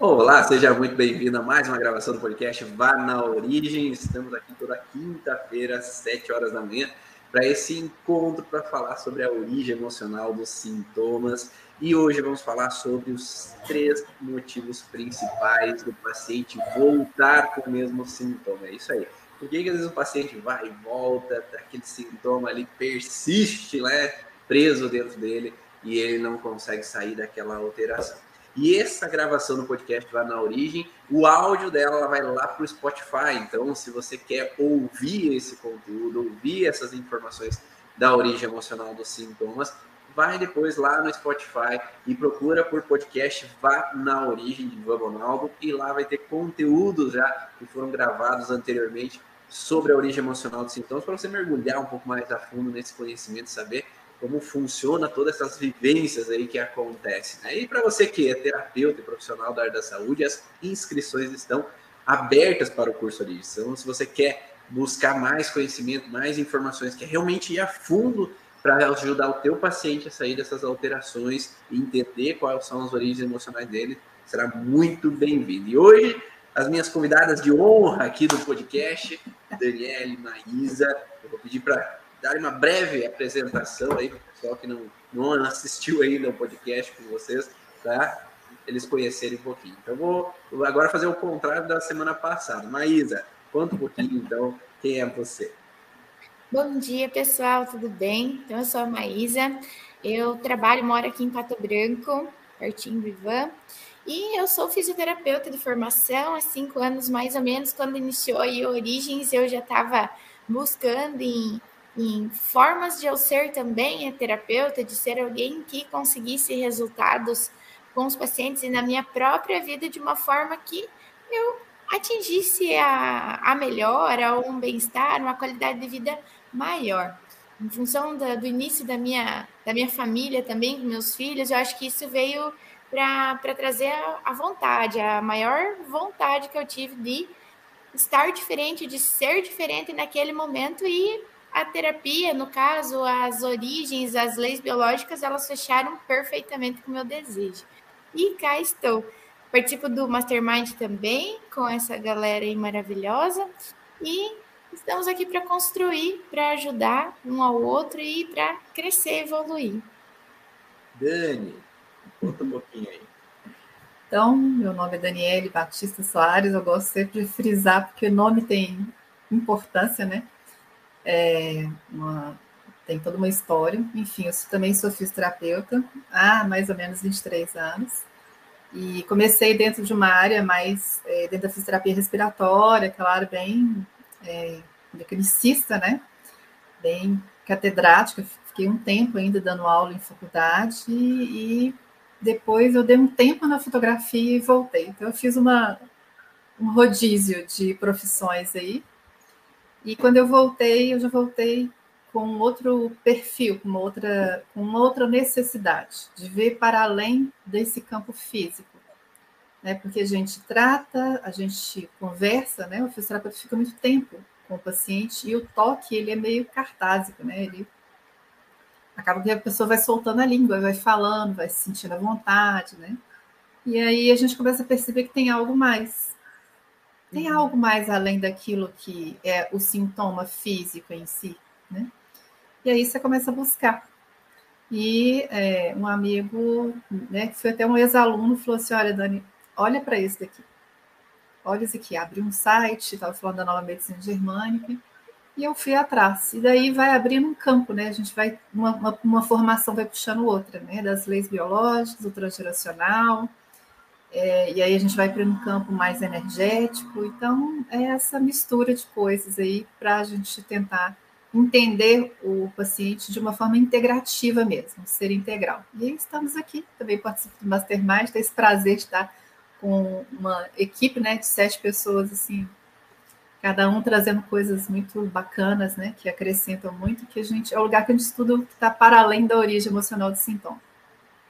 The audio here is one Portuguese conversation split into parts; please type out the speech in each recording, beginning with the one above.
Olá, seja muito bem-vindo a mais uma gravação do podcast Vá na Origem. Estamos aqui toda quinta-feira, às 7 horas da manhã, para esse encontro para falar sobre a origem emocional dos sintomas. E hoje vamos falar sobre os três motivos principais do paciente voltar com o mesmo sintoma. É isso aí. Por que, que às vezes o paciente vai e volta, aquele sintoma ali persiste, né, preso dentro dele, e ele não consegue sair daquela alteração? E essa gravação do podcast vai na origem, o áudio dela vai lá para o Spotify. Então, se você quer ouvir esse conteúdo, ouvir essas informações da origem emocional dos sintomas, vai depois lá no Spotify e procura por podcast Vá na Origem de Ivan Ronaldo e lá vai ter conteúdos já que foram gravados anteriormente sobre a origem emocional dos sintomas para você mergulhar um pouco mais a fundo nesse conhecimento, saber como funciona todas essas vivências aí que acontecem. Né? E para você que é terapeuta e profissional da área da saúde, as inscrições estão abertas para o curso Origem. Então, se você quer buscar mais conhecimento, mais informações, quer realmente ir a fundo para ajudar o teu paciente a sair dessas alterações e entender quais são as origens emocionais dele, será muito bem-vindo. E hoje, as minhas convidadas de honra aqui do podcast, Daniele, Maísa, eu vou pedir para dar uma breve apresentação aí para o pessoal que não, não assistiu ainda o podcast com vocês, tá? Eles conhecerem um pouquinho. Então, vou, vou agora fazer o contrário da semana passada. Maísa, conta um pouquinho, então, quem é você? Bom dia, pessoal, tudo bem? Então, eu sou a Maísa, eu trabalho, moro aqui em Pato Branco, pertinho do Ivan, e eu sou fisioterapeuta de formação há cinco anos, mais ou menos, quando iniciou a Origens, eu já estava buscando em em formas de eu ser também a terapeuta, de ser alguém que conseguisse resultados com os pacientes e na minha própria vida de uma forma que eu atingisse a, a melhora, um bem-estar, uma qualidade de vida maior. Em função da, do início da minha, da minha família também, com meus filhos, eu acho que isso veio para trazer a, a vontade, a maior vontade que eu tive de estar diferente, de ser diferente naquele momento e a terapia, no caso, as origens, as leis biológicas, elas fecharam perfeitamente com o meu desejo. E cá estou. Participo do Mastermind também, com essa galera aí maravilhosa. E estamos aqui para construir, para ajudar um ao outro e para crescer, evoluir. Dani, conta um pouquinho aí. Então, meu nome é Daniele Batista Soares, eu gosto sempre de frisar, porque o nome tem importância, né? É uma, tem toda uma história. Enfim, eu também sou fisioterapeuta há mais ou menos 23 anos. E comecei dentro de uma área mais é, dentro da fisioterapia respiratória, claro, bem é, mecanicista, né? Bem catedrática. Fiquei um tempo ainda dando aula em faculdade e, e depois eu dei um tempo na fotografia e voltei. Então eu fiz uma, um rodízio de profissões aí e quando eu voltei, eu já voltei com outro perfil, com uma outra, com uma outra necessidade de ver para além desse campo físico. Né? Porque a gente trata, a gente conversa, né? o fisioterapeuta fica muito tempo com o paciente e o toque ele é meio cartásico, né? Ele acaba que a pessoa vai soltando a língua, vai falando, vai se sentindo à vontade, né? E aí a gente começa a perceber que tem algo mais. Tem uhum. algo mais além daquilo que é o sintoma físico em si, né? E aí você começa a buscar. E é, um amigo, né, que foi até um ex-aluno, falou assim: Olha, Dani, olha para isso daqui. Olha isso aqui. Abriu um site, estava falando da nova medicina germânica, e eu fui atrás. E daí vai abrindo um campo, né? A gente vai, uma, uma, uma formação vai puxando outra, né? Das leis biológicas, o transgeracional, é, e aí a gente vai para um campo mais energético. Então, é essa mistura de coisas aí para a gente tentar entender o paciente de uma forma integrativa mesmo, ser integral. E estamos aqui, também participo do Mastermind, tenho esse prazer de estar com uma equipe né, de sete pessoas, assim, cada um trazendo coisas muito bacanas, né, que acrescentam muito, que a gente, é o lugar que a gente estuda que está para além da origem emocional do sintoma.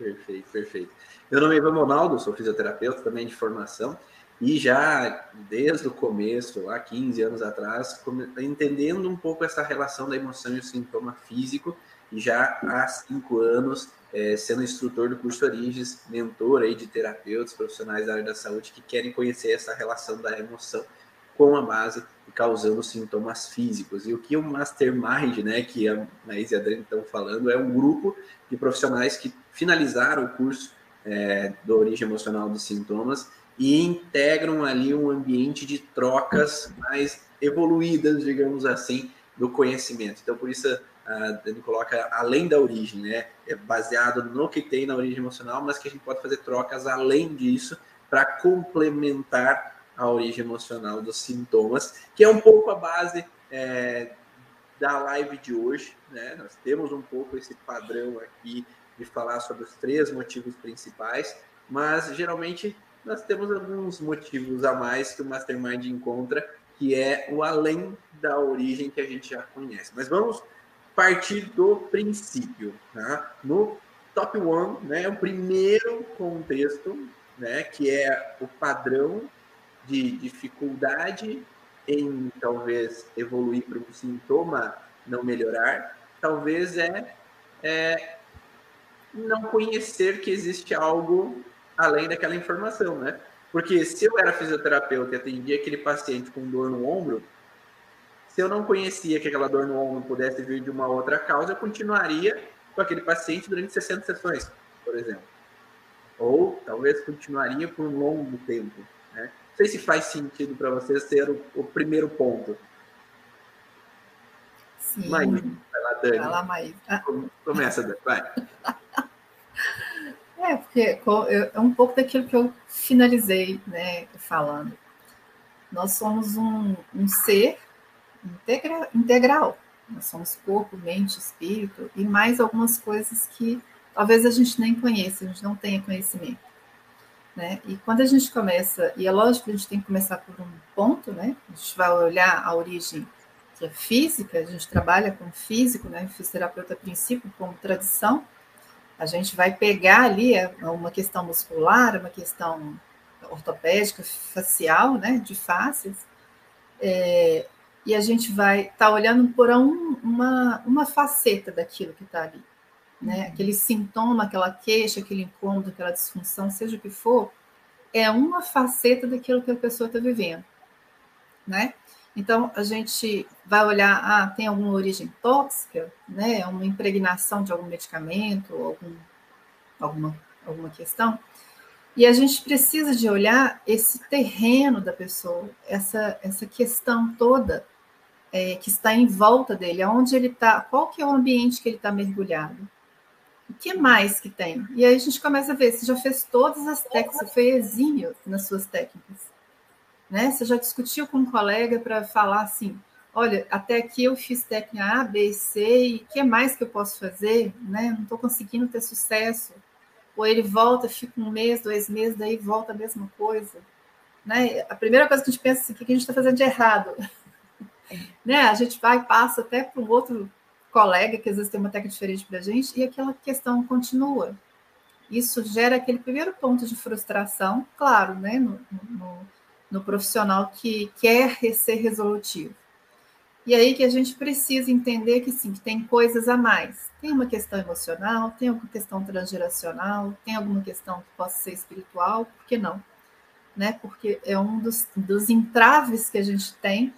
Perfeito, perfeito. Meu nome é Ivan Ronaldo, sou fisioterapeuta também de formação e já desde o começo, há 15 anos atrás, entendendo um pouco essa relação da emoção e o sintoma físico, e já há cinco anos é, sendo instrutor do curso Origens, mentor aí de terapeutas, profissionais da área da saúde que querem conhecer essa relação da emoção com a base e causando sintomas físicos. E o que o Mastermind, né, que a Maís e a Adriana estão falando, é um grupo de profissionais que finalizaram o curso é, do Origem Emocional dos Sintomas e integram ali um ambiente de trocas mais evoluídas, digamos assim, do conhecimento. Então, por isso, a Dani coloca além da origem, né? É baseado no que tem na origem emocional, mas que a gente pode fazer trocas além disso para complementar a origem emocional dos sintomas, que é um pouco a base é, da live de hoje, né? Nós temos um pouco esse padrão aqui de falar sobre os três motivos principais, mas geralmente nós temos alguns motivos a mais que o Mastermind encontra, que é o além da origem que a gente já conhece. Mas vamos partir do princípio. Tá? No top one, né, o primeiro contexto, né, que é o padrão de dificuldade em talvez evoluir para um sintoma não melhorar, talvez é, é não conhecer que existe algo além daquela informação, né? Porque se eu era fisioterapeuta e atendia aquele paciente com dor no ombro, se eu não conhecia que aquela dor no ombro pudesse vir de uma outra causa, eu continuaria com aquele paciente durante 60 sessões, por exemplo. Ou talvez continuaria por um longo tempo. Né? Não sei se faz sentido para vocês ser o, o, primeiro ponto. Sim. Lá, Dani. Vai lá, Maí. Começa, Dani, vai. É, porque é um pouco daquilo que eu finalizei né, falando. Nós somos um, um ser integra, integral. Nós somos corpo, mente, espírito e mais algumas coisas que talvez a gente nem conheça, a gente não tenha conhecimento. Né? E quando a gente começa, e é lógico que a gente tem que começar por um ponto, né? A gente vai olhar a origem que é física, a gente trabalha com físico, né? Fisioterapeuta a princípio como tradição, a gente vai pegar ali é, uma questão muscular, uma questão ortopédica, facial, né, de faces, é, e a gente vai estar tá olhando por um, uma, uma faceta daquilo que está ali. Né? Uhum. Aquele sintoma, aquela queixa, aquele incômodo, aquela disfunção, seja o que for, é uma faceta daquilo que a pessoa está vivendo. Né? Então, a gente vai olhar, ah, tem alguma origem tóxica, né? Uma impregnação de algum medicamento, algum, alguma, alguma questão. E a gente precisa de olhar esse terreno da pessoa, essa, essa questão toda é, que está em volta dele, aonde ele está, qual que é o ambiente que ele está mergulhado. O que mais que tem? E aí a gente começa a ver, você já fez todas as técnicas, foi exímio nas suas técnicas. Né? Você já discutiu com um colega para falar assim, olha, até aqui eu fiz técnica A, B, C, e o que mais que eu posso fazer? Né? Não estou conseguindo ter sucesso. Ou ele volta, fica um mês, dois meses, daí volta a mesma coisa. Né? A primeira coisa que a gente pensa assim, o que a gente está fazendo de errado? Né? A gente vai passa até para um outro colega, que às vezes tem uma técnica diferente para a gente, e aquela questão continua. Isso gera aquele primeiro ponto de frustração, claro, né? no, no no profissional que quer ser resolutivo. E aí que a gente precisa entender que sim, que tem coisas a mais. Tem uma questão emocional, tem alguma questão transgeracional, tem alguma questão que possa ser espiritual, por que não? Né? Porque é um dos, dos entraves que a gente tem,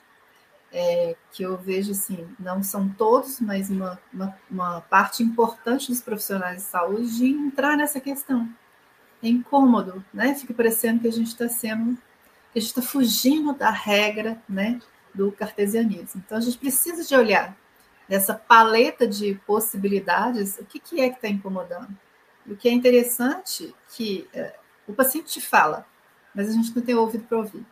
é, que eu vejo assim, não são todos, mas uma, uma, uma parte importante dos profissionais de saúde de entrar nessa questão. É incômodo, né? Fica parecendo que a gente está sendo que a gente está fugindo da regra né, do cartesianismo. Então, a gente precisa de olhar nessa paleta de possibilidades o que, que é que está incomodando. E o que é interessante é que é, o paciente te fala, mas a gente não tem ouvido para ouvir.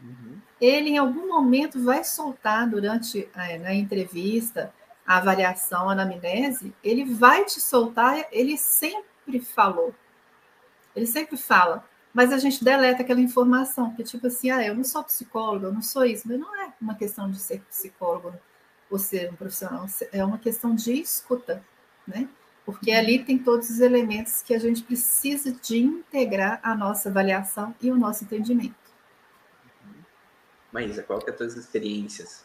Uhum. Ele, em algum momento, vai soltar durante a, na entrevista, a avaliação, a anamnese, ele vai te soltar, ele sempre falou. Ele sempre fala, mas a gente deleta aquela informação, que tipo assim, ah, eu não sou psicóloga, eu não sou isso, mas não é uma questão de ser psicólogo ou ser um profissional, é uma questão de escuta, né? Porque uhum. ali tem todos os elementos que a gente precisa de integrar a nossa avaliação e o nosso entendimento. Maísa, qual que é as tuas experiências?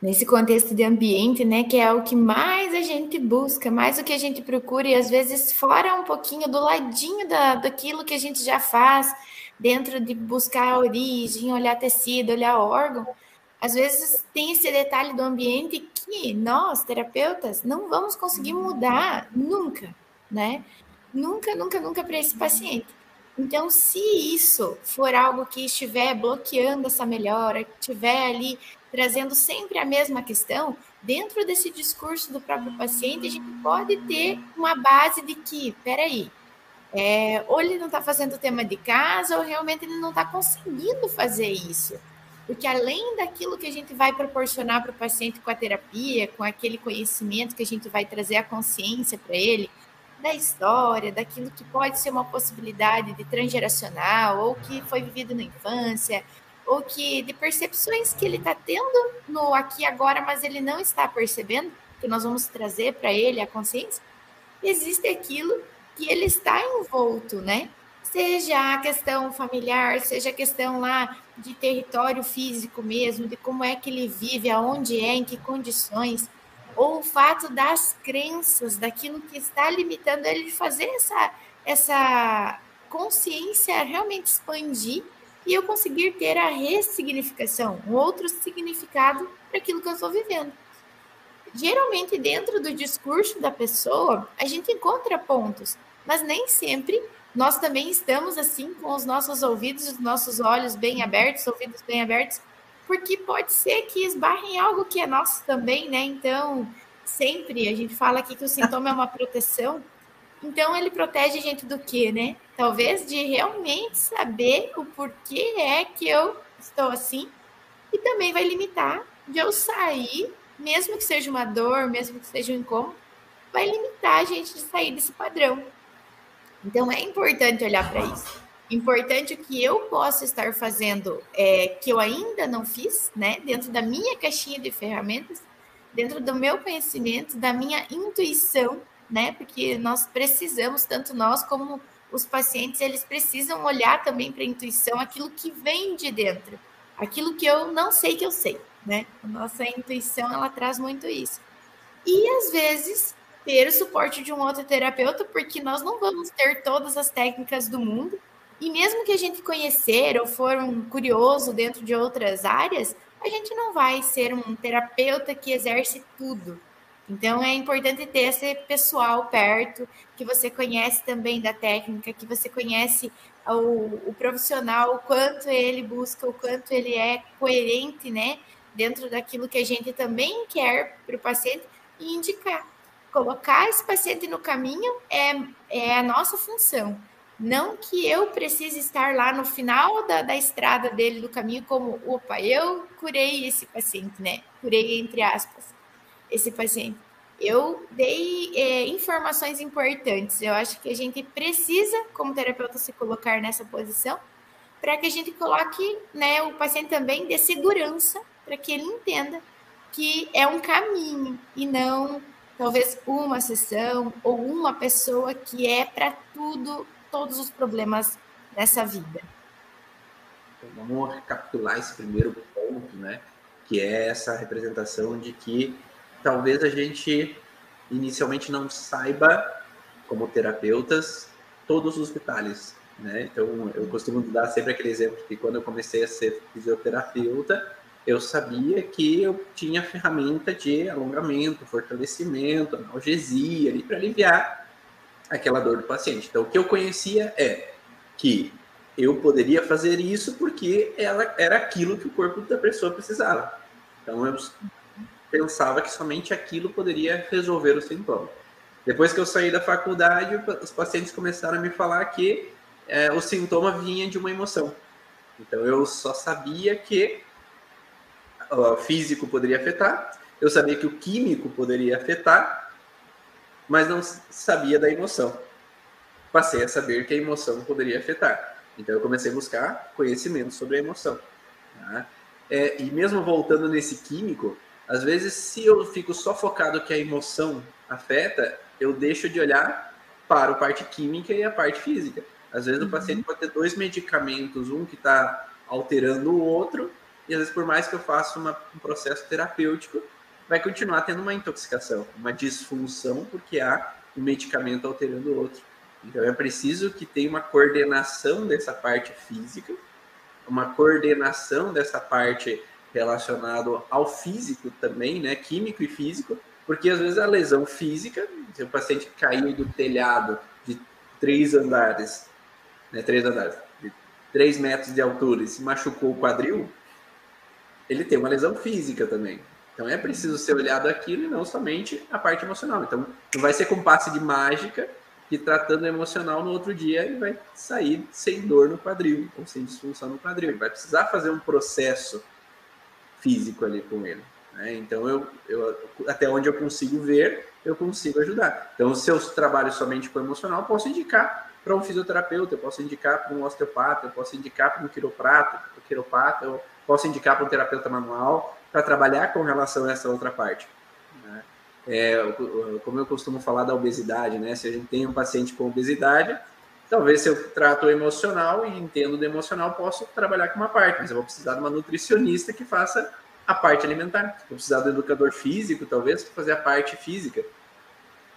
Nesse contexto de ambiente, né, que é o que mais a gente busca, mais o que a gente procura, e às vezes fora um pouquinho do ladinho da, daquilo que a gente já faz, dentro de buscar a origem, olhar tecido, olhar órgão, às vezes tem esse detalhe do ambiente que nós, terapeutas, não vamos conseguir mudar nunca, né? Nunca, nunca, nunca para esse paciente. Então, se isso for algo que estiver bloqueando essa melhora, estiver ali trazendo sempre a mesma questão, dentro desse discurso do próprio paciente, a gente pode ter uma base de que, peraí, é, ou ele não está fazendo o tema de casa, ou realmente ele não está conseguindo fazer isso. Porque além daquilo que a gente vai proporcionar para o paciente com a terapia, com aquele conhecimento que a gente vai trazer a consciência para ele, da história, daquilo que pode ser uma possibilidade de transgeracional, ou que foi vivido na infância, ou que de percepções que ele está tendo no aqui agora, mas ele não está percebendo, que nós vamos trazer para ele a consciência, existe aquilo que ele está envolto, né? Seja a questão familiar, seja a questão lá de território físico mesmo, de como é que ele vive, aonde é, em que condições, ou o fato das crenças, daquilo que está limitando ele de fazer essa, essa consciência realmente expandir e eu conseguir ter a ressignificação, um outro significado para aquilo que eu estou vivendo. Geralmente, dentro do discurso da pessoa, a gente encontra pontos, mas nem sempre nós também estamos assim com os nossos ouvidos, os nossos olhos bem abertos, ouvidos bem abertos, porque pode ser que esbarrem algo que é nosso também, né? Então, sempre a gente fala aqui que o sintoma é uma proteção. Então, ele protege a gente do quê, né? Talvez de realmente saber o porquê é que eu estou assim. E também vai limitar de eu sair, mesmo que seja uma dor, mesmo que seja um incômodo, vai limitar a gente de sair desse padrão. Então, é importante olhar para isso. Importante o que eu posso estar fazendo é, que eu ainda não fiz, né? Dentro da minha caixinha de ferramentas, dentro do meu conhecimento, da minha intuição, né? Porque nós precisamos, tanto nós como os pacientes eles precisam olhar também para a intuição, aquilo que vem de dentro, aquilo que eu não sei que eu sei, né? A nossa intuição ela traz muito isso. E às vezes ter o suporte de um outro terapeuta, porque nós não vamos ter todas as técnicas do mundo. E mesmo que a gente conhecer ou for um curioso dentro de outras áreas, a gente não vai ser um terapeuta que exerce tudo, então é importante ter esse pessoal perto, que você conhece também da técnica, que você conhece o, o profissional, o quanto ele busca, o quanto ele é coerente, né? Dentro daquilo que a gente também quer para o paciente e indicar. Colocar esse paciente no caminho é, é a nossa função. Não que eu precise estar lá no final da, da estrada dele, do caminho, como, opa, eu curei esse paciente, né? Curei entre aspas esse paciente. Eu dei é, informações importantes. Eu acho que a gente precisa, como terapeuta, se colocar nessa posição para que a gente coloque né, o paciente também de segurança, para que ele entenda que é um caminho e não talvez uma sessão ou uma pessoa que é para tudo, todos os problemas dessa vida. Então, vamos recapitular esse primeiro ponto, né? Que é essa representação de que talvez a gente inicialmente não saiba, como terapeutas, todos os detalhes. Né? Então, eu costumo dar sempre aquele exemplo que quando eu comecei a ser fisioterapeuta, eu sabia que eu tinha ferramenta de alongamento, fortalecimento, analgesia ali para aliviar aquela dor do paciente. Então, o que eu conhecia é que eu poderia fazer isso porque ela era aquilo que o corpo da pessoa precisava. Então, eu pensava que somente aquilo poderia resolver o sintoma. Depois que eu saí da faculdade, os pacientes começaram a me falar que é, o sintoma vinha de uma emoção. Então eu só sabia que o físico poderia afetar, eu sabia que o químico poderia afetar, mas não sabia da emoção. Passei a saber que a emoção poderia afetar. Então eu comecei a buscar conhecimento sobre a emoção. Tá? É, e mesmo voltando nesse químico, às vezes, se eu fico só focado que a emoção afeta, eu deixo de olhar para a parte química e a parte física. Às vezes, uhum. o paciente pode ter dois medicamentos, um que está alterando o outro, e às vezes por mais que eu faça uma, um processo terapêutico, vai continuar tendo uma intoxicação, uma disfunção, porque há um medicamento alterando o outro. Então é preciso que tenha uma coordenação dessa parte física, uma coordenação dessa parte relacionada ao físico também, né, químico e físico, porque às vezes a lesão física, se o paciente caiu do telhado de três andares, né, três andares, de três metros de altura e se machucou o quadril, ele tem uma lesão física também. Então é preciso ser olhado aquilo e não somente a parte emocional. Então não vai ser com passe de mágica que tratando emocional no outro dia ele vai sair sem dor no quadril ou sem disfunção no quadril. Ele vai precisar fazer um processo físico ali com ele. Né? Então eu, eu até onde eu consigo ver eu consigo ajudar. Então se eu trabalho somente com emocional posso indicar para um fisioterapeuta, eu posso indicar para um osteopata, eu posso indicar para um quiroprata, quiropata, eu posso indicar para um terapeuta manual para trabalhar com relação a essa outra parte. Né? É, como eu costumo falar da obesidade, né? Se a gente tem um paciente com obesidade, talvez se eu trato o emocional e entendo do emocional, posso trabalhar com uma parte, mas eu vou precisar de uma nutricionista que faça a parte alimentar. Vou precisar do educador físico, talvez, para fazer a parte física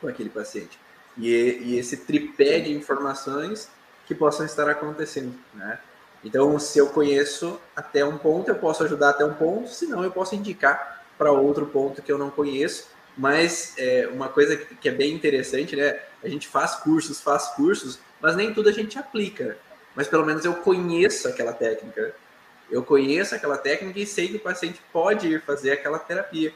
com aquele paciente. E, e esse tripé de informações que possam estar acontecendo, né? Então, se eu conheço até um ponto, eu posso ajudar até um ponto, senão eu posso indicar para outro ponto que eu não conheço. Mas é, uma coisa que é bem interessante, né? A gente faz cursos, faz cursos, mas nem tudo a gente aplica. Mas pelo menos eu conheço aquela técnica. Eu conheço aquela técnica e sei que o paciente pode ir fazer aquela terapia.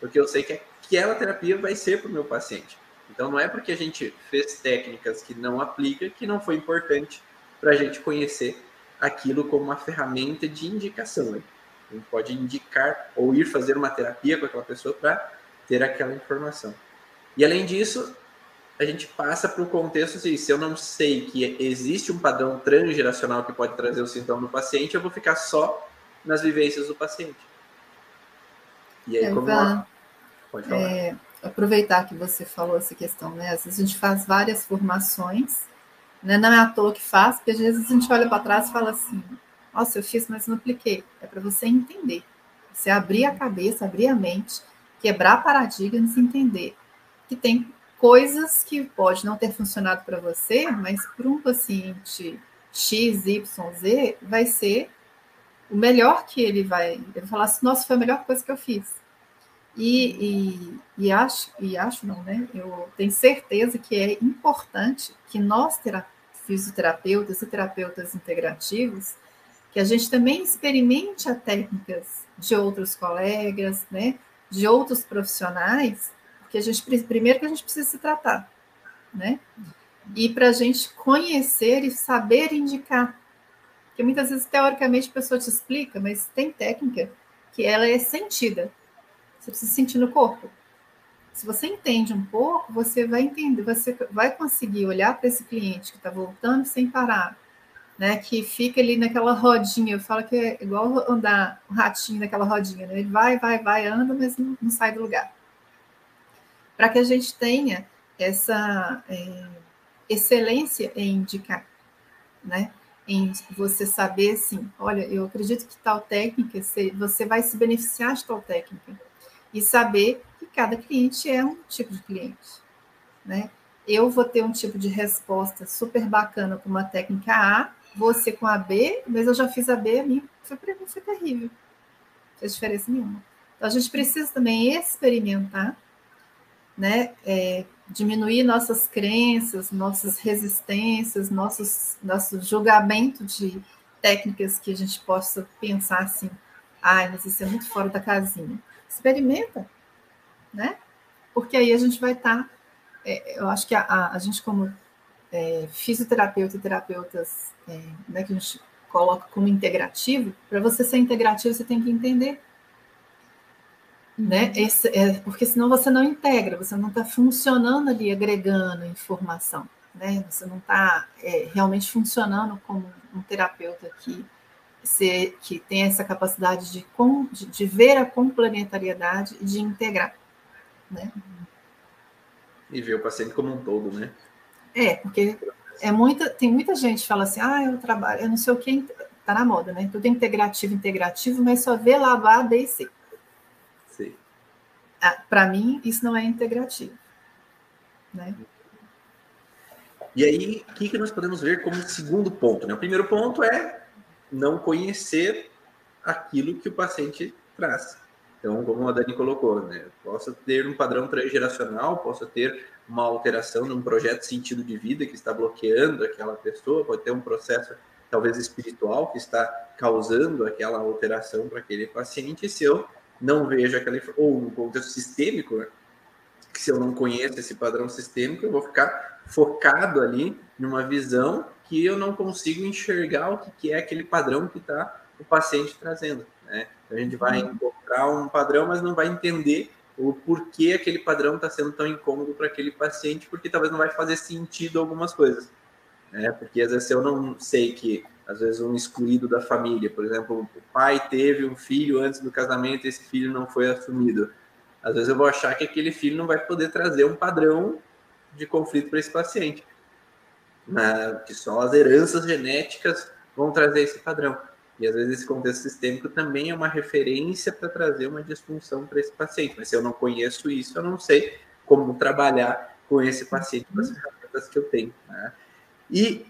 Porque eu sei que aquela terapia vai ser para o meu paciente. Então não é porque a gente fez técnicas que não aplica que não foi importante para a gente conhecer aquilo como uma ferramenta de indicação. Né? A gente pode indicar ou ir fazer uma terapia com aquela pessoa para ter aquela informação. E além disso, a gente passa para o contexto assim, se eu não sei que existe um padrão transgeracional que pode trazer o sintoma do paciente, eu vou ficar só nas vivências do paciente. E aí, é, como... Pode falar. É, aproveitar que você falou essa questão, né? Às vezes a gente faz várias formações né? Não é à toa que faz, porque às vezes a gente olha para trás e fala assim: nossa, eu fiz, mas não apliquei. É para você entender. Você abrir a cabeça, abrir a mente, quebrar paradigmas e entender que tem coisas que pode não ter funcionado para você, mas para um paciente X, Y, Z, vai ser o melhor que ele vai. Ele vai falar assim: nossa, foi a melhor coisa que eu fiz. E, e, e, acho, e acho não, né? Eu tenho certeza que é importante que nós, fisioterapeutas e terapeutas integrativos, que a gente também experimente as técnicas de outros colegas, né? De outros profissionais, porque a gente primeiro que a gente precisa se tratar, né? E para a gente conhecer e saber indicar. Porque muitas vezes, teoricamente, a pessoa te explica, mas tem técnica que ela é sentida. Você precisa sentir no corpo. Se você entende um pouco, você vai entender, você vai conseguir olhar para esse cliente que está voltando sem parar, né? Que fica ali naquela rodinha. Eu falo que é igual andar um ratinho naquela rodinha, né? Ele vai, vai, vai, anda, mas não, não sai do lugar. Para que a gente tenha essa é, excelência em indicar, né? Em você saber assim, olha, eu acredito que tal técnica, você vai se beneficiar de tal técnica e saber que cada cliente é um tipo de cliente, né? Eu vou ter um tipo de resposta super bacana com uma técnica A, você com a B, mas eu já fiz a B, a minha foi mim foi terrível, não fez diferença nenhuma. Então a gente precisa também experimentar, né? É, diminuir nossas crenças, nossas resistências, nossos, nosso julgamento de técnicas que a gente possa pensar assim, ai, mas isso é muito fora da casinha experimenta, né? Porque aí a gente vai estar, tá, é, eu acho que a, a, gente como é, fisioterapeuta e terapeutas, é, né, que a gente coloca como integrativo, para você ser integrativo você tem que entender, né? Uhum. Esse, é, porque senão você não integra, você não está funcionando ali agregando informação, né? Você não está é, realmente funcionando como um terapeuta que ser, que tem essa capacidade de, de, de ver a complementariedade e de integrar. Né? E ver o paciente como um todo, né? É, porque é muita, tem muita gente que fala assim, ah, eu trabalho, eu não sei o que, tá na moda, né? Tudo integrativo, integrativo, mas só vê lá A, B e C. Sim. Ah, Para mim, isso não é integrativo. Né? E aí, o que, que nós podemos ver como segundo ponto? Né? O primeiro ponto é não conhecer aquilo que o paciente traz. Então, como a Dani colocou, né? possa ter um padrão transgeracional, possa ter uma alteração num projeto sentido de vida que está bloqueando aquela pessoa, pode ter um processo talvez espiritual que está causando aquela alteração para aquele paciente. Se eu não vejo aquela ou no contexto sistêmico, né? que se eu não conheço esse padrão sistêmico, eu vou ficar focado ali numa visão que eu não consigo enxergar o que é aquele padrão que está o paciente trazendo. Né? A gente vai uhum. encontrar um padrão, mas não vai entender o porquê aquele padrão está sendo tão incômodo para aquele paciente, porque talvez não vai fazer sentido algumas coisas. Né? Porque às vezes eu não sei que, às vezes, um excluído da família, por exemplo, o pai teve um filho antes do casamento e esse filho não foi assumido. Às vezes eu vou achar que aquele filho não vai poder trazer um padrão de conflito para esse paciente. Né? Que só as heranças genéticas vão trazer esse padrão. E às vezes esse contexto sistêmico também é uma referência para trazer uma disfunção para esse paciente. Mas se eu não conheço isso, eu não sei como trabalhar com esse paciente com as ferramentas que eu tenho. Né? E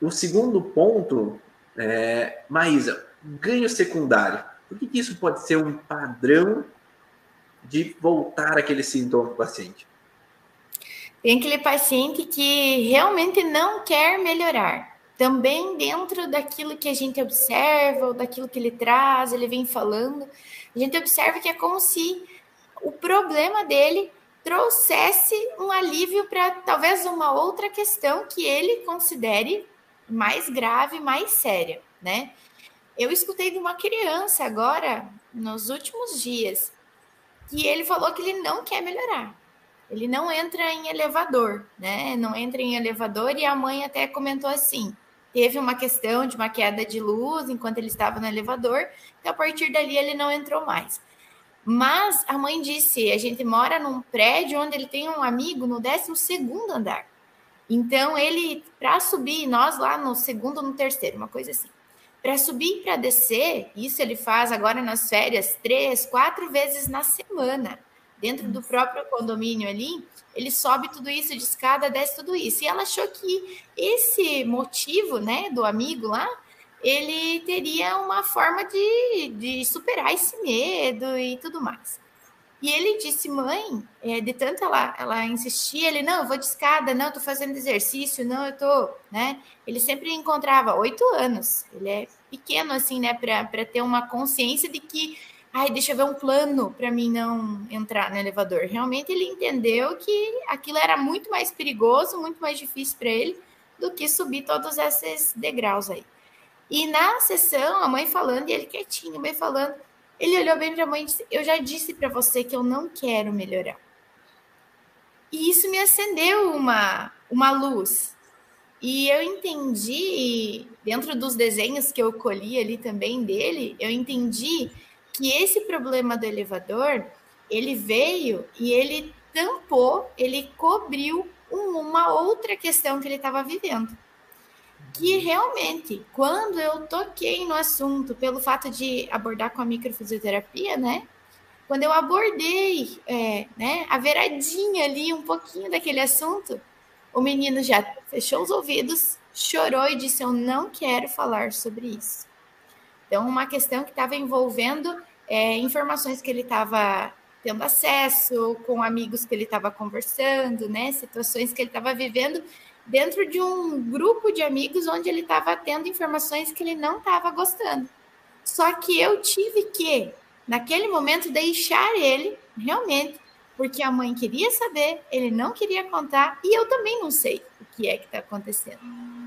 o segundo ponto, é, Maísa, ganho secundário. Por que, que isso pode ser um padrão de voltar aquele sintoma para o paciente? Tem aquele paciente que realmente não quer melhorar também dentro daquilo que a gente observa, ou daquilo que ele traz, ele vem falando, a gente observa que é como se o problema dele trouxesse um alívio para talvez uma outra questão que ele considere mais grave, mais séria, né? Eu escutei de uma criança agora, nos últimos dias, que ele falou que ele não quer melhorar. Ele não entra em elevador, né? Não entra em elevador e a mãe até comentou assim: teve uma questão de uma queda de luz enquanto ele estava no elevador, então a partir dali ele não entrou mais. Mas a mãe disse: a gente mora num prédio onde ele tem um amigo no 12 andar. Então ele, para subir, nós lá no segundo, no terceiro, uma coisa assim. Para subir e para descer, isso ele faz agora nas férias três, quatro vezes na semana, dentro do próprio condomínio ali ele sobe tudo isso de escada, desce tudo isso. E ela achou que esse motivo, né, do amigo lá, ele teria uma forma de, de superar esse medo e tudo mais. E ele disse, mãe, é, de tanto ela, ela insistia, ele, não, eu vou de escada, não, eu tô fazendo exercício, não, eu tô, né? Ele sempre encontrava oito anos, ele é pequeno, assim, né, para ter uma consciência de que ai, deixa eu ver um plano para mim não entrar no elevador. Realmente ele entendeu que aquilo era muito mais perigoso, muito mais difícil para ele do que subir todos esses degraus aí. E na sessão, a mãe falando e ele quietinho, a mãe falando, ele olhou bem para a mãe e disse: Eu já disse para você que eu não quero melhorar. E isso me acendeu uma, uma luz. E eu entendi, dentro dos desenhos que eu colhi ali também dele, eu entendi que esse problema do elevador, ele veio e ele tampou, ele cobriu uma outra questão que ele estava vivendo. Que realmente, quando eu toquei no assunto, pelo fato de abordar com a microfisioterapia, né? Quando eu abordei é, né, a veradinha ali, um pouquinho daquele assunto, o menino já fechou os ouvidos, chorou e disse: Eu não quero falar sobre isso. Então, uma questão que estava envolvendo é, informações que ele estava tendo acesso, com amigos que ele estava conversando, né? Situações que ele estava vivendo dentro de um grupo de amigos onde ele estava tendo informações que ele não estava gostando. Só que eu tive que, naquele momento, deixar ele realmente, porque a mãe queria saber, ele não queria contar e eu também não sei o que é que está acontecendo.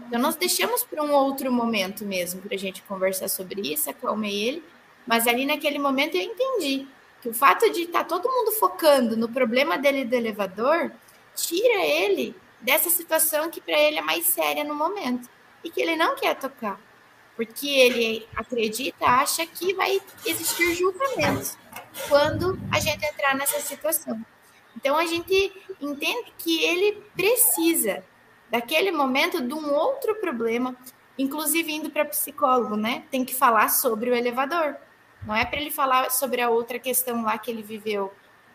Então, nós deixamos para um outro momento mesmo para a gente conversar sobre isso, acalmei ele, mas ali naquele momento eu entendi que o fato de estar tá todo mundo focando no problema dele do elevador tira ele dessa situação que para ele é mais séria no momento e que ele não quer tocar, porque ele acredita, acha que vai existir julgamento quando a gente entrar nessa situação. Então a gente entende que ele precisa daquele momento de um outro problema, inclusive indo para psicólogo, né? Tem que falar sobre o elevador. Não é para ele falar sobre a outra questão lá que ele viveu,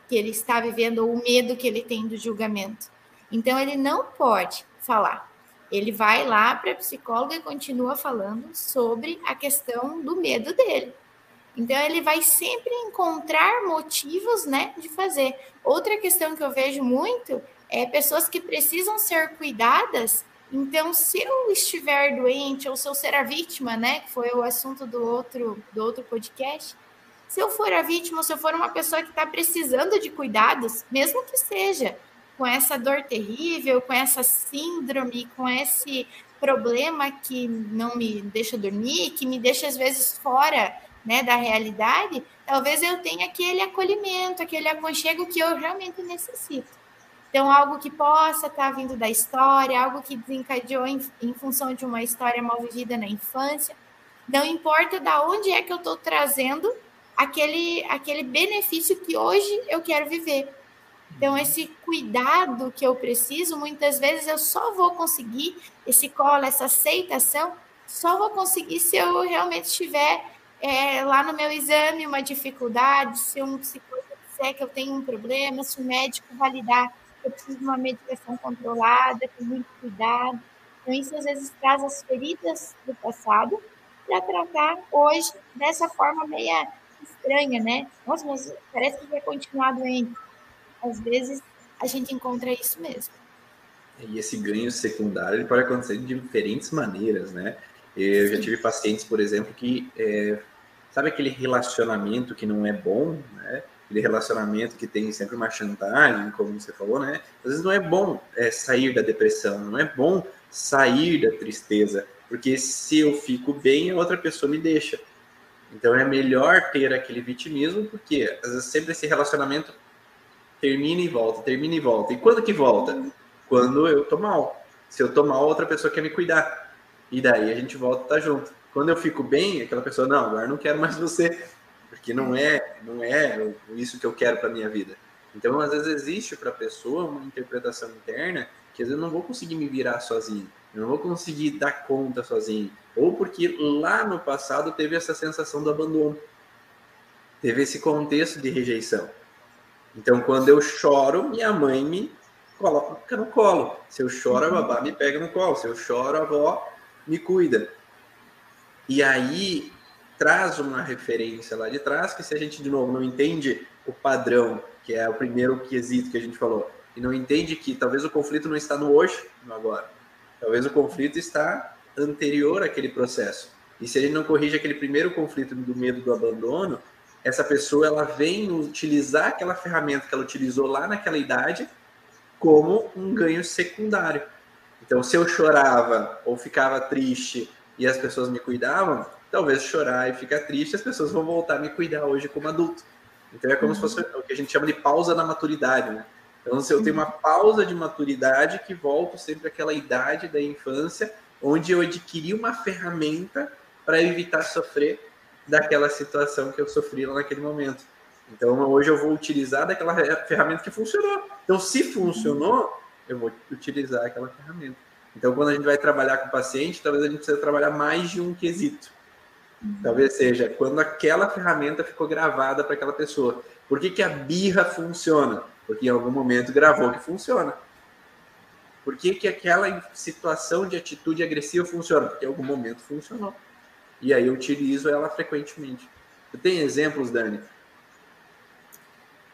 que ele está vivendo, ou o medo que ele tem do julgamento. Então, ele não pode falar. Ele vai lá para a psicóloga e continua falando sobre a questão do medo dele. Então, ele vai sempre encontrar motivos né, de fazer. Outra questão que eu vejo muito é pessoas que precisam ser cuidadas. Então, se eu estiver doente ou se eu ser a vítima, né, que foi o assunto do outro, do outro podcast, se eu for a vítima, se eu for uma pessoa que está precisando de cuidados, mesmo que seja com essa dor terrível, com essa síndrome, com esse problema que não me deixa dormir, que me deixa às vezes fora né, da realidade, talvez eu tenha aquele acolhimento, aquele aconchego que eu realmente necessito. Então, algo que possa estar vindo da história, algo que desencadeou em, em função de uma história mal vivida na infância. Não importa da onde é que eu estou trazendo aquele, aquele benefício que hoje eu quero viver. Então, esse cuidado que eu preciso, muitas vezes eu só vou conseguir esse colo, essa aceitação, só vou conseguir se eu realmente estiver é, lá no meu exame uma dificuldade, se um psicólogo disser que eu tenho um problema, se o médico validar eu preciso de uma medicação controlada, com muito cuidado. Então, isso às vezes traz as feridas do passado para tratar hoje dessa forma meia estranha, né? Nossa, mas parece que vai continuar doente às vezes a gente encontra isso mesmo. E esse ganho secundário ele pode acontecer de diferentes maneiras, né? Eu Sim. já tive pacientes, por exemplo, que é, sabe aquele relacionamento que não é bom, né? Aquele relacionamento que tem sempre uma chantagem, como você falou, né? Às vezes não é bom é, sair da depressão, não é bom sair da tristeza, porque se eu fico bem, a outra pessoa me deixa. Então é melhor ter aquele vitimismo, porque às vezes sempre esse relacionamento termina e volta, termina e volta. E quando que volta? Quando eu tô mal. Se eu tô mal, outra pessoa quer me cuidar. E daí a gente volta a tá junto. Quando eu fico bem, aquela pessoa, não, agora não quero mais você, porque não é, não é isso que eu quero para minha vida. Então, às vezes existe para a pessoa uma interpretação interna que às vezes eu não vou conseguir me virar sozinho, eu não vou conseguir dar conta sozinho, ou porque lá no passado teve essa sensação do abandono, teve esse contexto de rejeição. Então, quando eu choro, minha mãe me coloca no colo. Se eu choro, a babá me pega no colo. Se eu choro, a avó me cuida. E aí traz uma referência lá de trás que se a gente de novo não entende o padrão, que é o primeiro quesito que a gente falou, e não entende que talvez o conflito não está no hoje, no agora. Talvez o conflito está anterior àquele processo. E se gente não corrige aquele primeiro conflito do medo do abandono, essa pessoa ela vem utilizar aquela ferramenta que ela utilizou lá naquela idade como um ganho secundário. Então, se eu chorava ou ficava triste e as pessoas me cuidavam, talvez chorar e ficar triste, as pessoas vão voltar a me cuidar hoje como adulto. Então, é como uhum. se fosse o que a gente chama de pausa na maturidade, né? Então, se eu tenho uma pausa de maturidade que volto sempre àquela idade da infância, onde eu adquiri uma ferramenta para evitar sofrer daquela situação que eu sofri lá naquele momento. Então, hoje eu vou utilizar daquela ferramenta que funcionou. Então, se funcionou, eu vou utilizar aquela ferramenta. Então, quando a gente vai trabalhar com o paciente, talvez a gente precisa trabalhar mais de um quesito. Talvez seja quando aquela ferramenta ficou gravada para aquela pessoa. Por que, que a birra funciona? Porque em algum momento gravou que funciona. Por que, que aquela situação de atitude agressiva funciona? Porque em algum momento funcionou. E aí eu utilizo ela frequentemente. Você tem exemplos, Dani?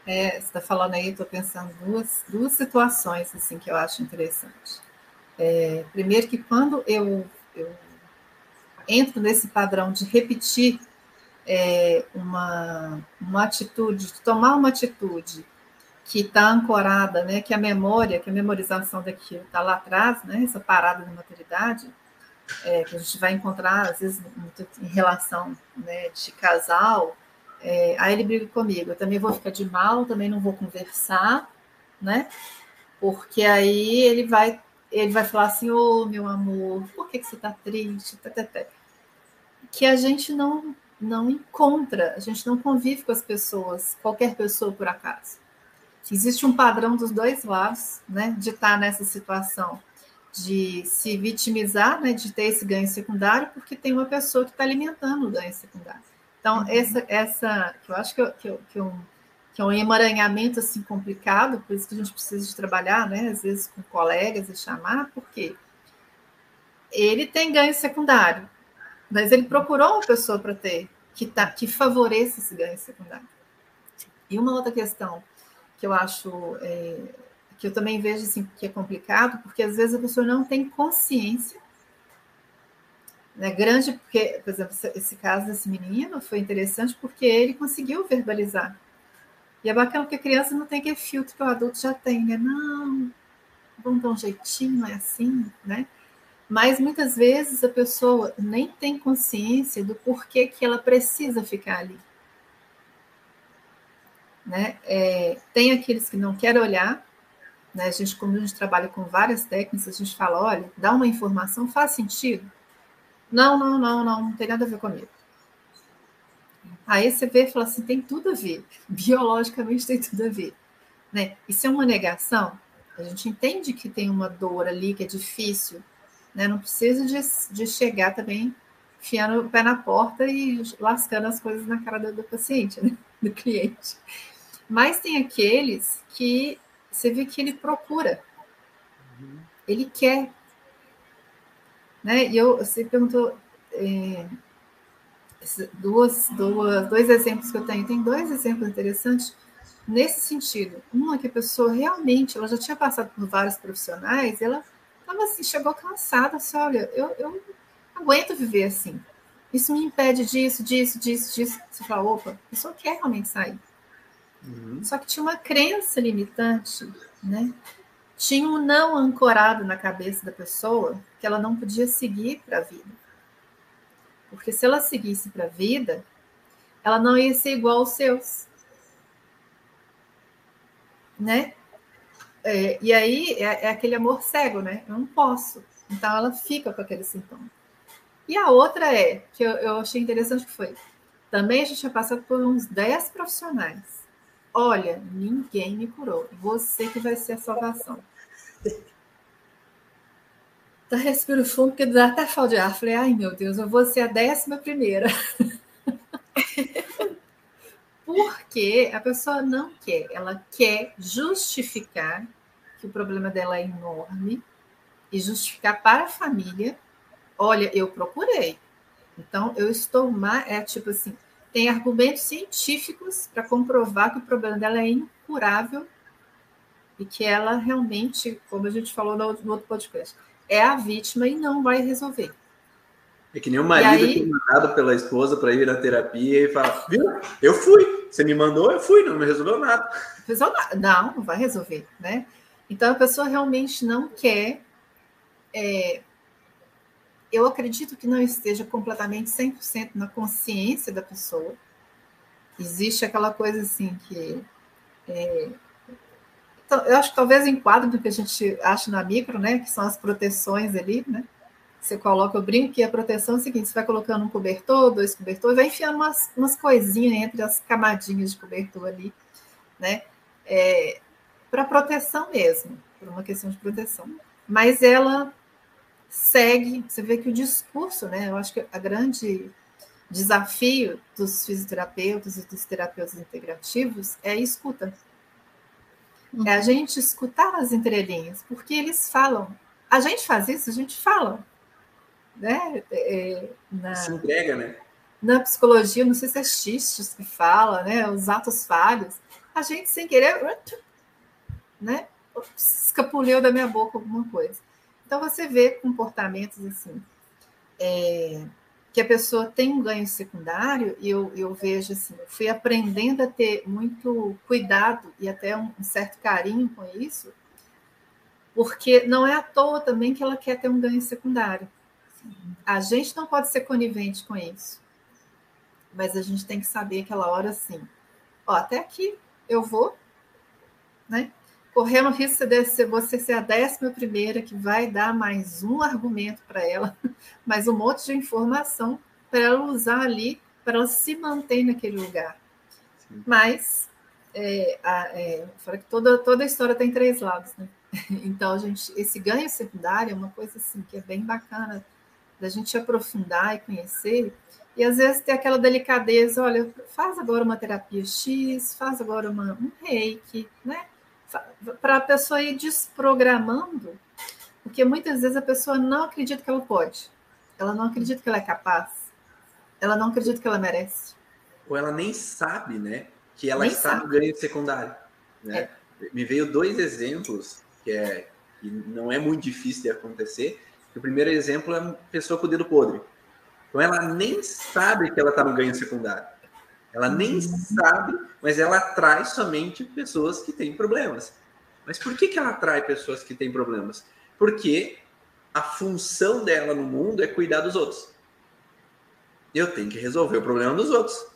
É, você está falando aí, estou pensando duas, duas situações assim que eu acho interessante. É, primeiro que quando eu, eu entro nesse padrão de repetir é, uma, uma atitude, de tomar uma atitude que está ancorada, né, que a memória, que a memorização daquilo está lá atrás, né, essa parada de maturidade, é, que a gente vai encontrar, às vezes, em relação né, de casal, é, aí ele briga comigo, eu também vou ficar de mal, também não vou conversar, né? Porque aí ele vai, ele vai falar assim, ô oh, meu amor, por que, que você está triste? Que a gente não, não encontra, a gente não convive com as pessoas, qualquer pessoa por acaso. Existe um padrão dos dois lados, né? De estar nessa situação de se vitimizar, né, de ter esse ganho secundário, porque tem uma pessoa que está alimentando o ganho secundário. Então, uhum. essa, essa que eu acho que, eu, que, eu, que, eu, que é um emaranhamento assim complicado, por isso que a gente precisa de trabalhar, né, às vezes com colegas e chamar, porque ele tem ganho secundário, mas ele procurou uma pessoa para ter que, tá, que favoreça esse ganho secundário. E uma outra questão que eu acho é, que eu também vejo assim, que é complicado, porque às vezes a pessoa não tem consciência. Né? Grande, porque, por exemplo, esse caso desse menino foi interessante porque ele conseguiu verbalizar. E é bacana porque a criança não tem aquele filtro que o adulto já tem, né? Não, vamos dar um jeitinho, é assim, né? Mas muitas vezes a pessoa nem tem consciência do porquê que ela precisa ficar ali. Né? É, tem aqueles que não querem olhar, né? A gente, como a gente trabalha com várias técnicas, a gente fala, olha, dá uma informação, faz sentido? Não, não, não, não, não tem nada a ver comigo. Aí você vê e fala assim, tem tudo a ver, biologicamente tem tudo a ver. Né? Isso é uma negação, a gente entende que tem uma dor ali, que é difícil, né? não precisa de, de chegar também enfiando o pé na porta e lascando as coisas na cara do, do paciente, né? do cliente. Mas tem aqueles que você vê que ele procura, ele quer. Né? E eu, você perguntou é, duas, duas, dois exemplos que eu tenho. Tem dois exemplos interessantes nesse sentido. Uma que a pessoa realmente, ela já tinha passado por vários profissionais, ela estava assim, chegou cansada, assim, olha, eu, eu aguento viver assim. Isso me impede disso, disso, disso, disso. Você fala, opa, a pessoa quer realmente sair. Uhum. Só que tinha uma crença limitante, né? Tinha um não ancorado na cabeça da pessoa que ela não podia seguir para a vida. Porque se ela seguisse para a vida, ela não ia ser igual aos seus. Né? É, e aí é, é, aquele amor cego, né? Eu não posso. Então ela fica com aquele sintoma. E a outra é, que eu, eu achei interessante que foi, também a gente tinha passado por uns 10 profissionais Olha, ninguém me curou. Você que vai ser a salvação. Tá respiro fundo, porque dá até falta de ar. Falei, ai meu Deus, eu vou ser a décima primeira. porque a pessoa não quer, ela quer justificar que o problema dela é enorme e justificar para a família. Olha, eu procurei. Então, eu estou mais. É tipo assim, tem argumentos científicos para comprovar que o problema dela é incurável e que ela realmente, como a gente falou no outro podcast, é a vítima e não vai resolver. É que nem o marido aí, que é mandado pela esposa para ir na terapia e fala, viu? Eu fui. Você me mandou, eu fui, não me resolveu nada. Não, não vai resolver, né? Então a pessoa realmente não quer é, eu acredito que não esteja completamente 100% na consciência da pessoa. Existe aquela coisa assim que. É, eu acho que talvez enquadre do que a gente acha na micro, né? Que são as proteções ali, né? Você coloca, eu brinco que a proteção é o seguinte: você vai colocando um cobertor, dois cobertores, vai enfiando umas, umas coisinhas entre as camadinhas de cobertor ali, né? É, para proteção mesmo, por uma questão de proteção. Mas ela segue, você vê que o discurso, né? Eu acho que a grande desafio dos fisioterapeutas e dos terapeutas integrativos é a escuta. Uhum. É a gente escutar as entrelinhas, porque eles falam. A gente faz isso, a gente fala. Né? É, na, Se entrega, né? Na psicologia, não sei se é xistes que fala, né? Os atos falhos. A gente, sem querer, né? Escapuliu da minha boca alguma coisa. Então você vê comportamentos assim, é, que a pessoa tem um ganho secundário, e eu, eu vejo assim, eu fui aprendendo a ter muito cuidado e até um, um certo carinho com isso, porque não é à toa também que ela quer ter um ganho secundário. A gente não pode ser conivente com isso. Mas a gente tem que saber aquela hora assim, ó, até aqui eu vou, né? Correndo o risco de você ser a décima primeira que vai dar mais um argumento para ela, mais um monte de informação para ela usar ali, para ela se manter naquele lugar. Sim. Mas, é, a, é, que toda, toda a história tem três lados, né? Então, gente, esse ganho secundário é uma coisa assim que é bem bacana da gente aprofundar e conhecer. E às vezes ter aquela delicadeza, olha, faz agora uma terapia X, faz agora uma, um reiki, né? Para a pessoa ir desprogramando, porque muitas vezes a pessoa não acredita que ela pode, ela não acredita que ela é capaz, ela não acredita que ela merece. Ou ela nem sabe, né? Que ela nem está sabe. no ganho secundário. Né? É. Me veio dois exemplos que, é, que não é muito difícil de acontecer. O primeiro exemplo é uma pessoa com o dedo podre. Então ela nem sabe que ela está no ganho secundário. Ela nem sabe, mas ela atrai somente pessoas que têm problemas. Mas por que, que ela atrai pessoas que têm problemas? Porque a função dela no mundo é cuidar dos outros. Eu tenho que resolver o problema dos outros.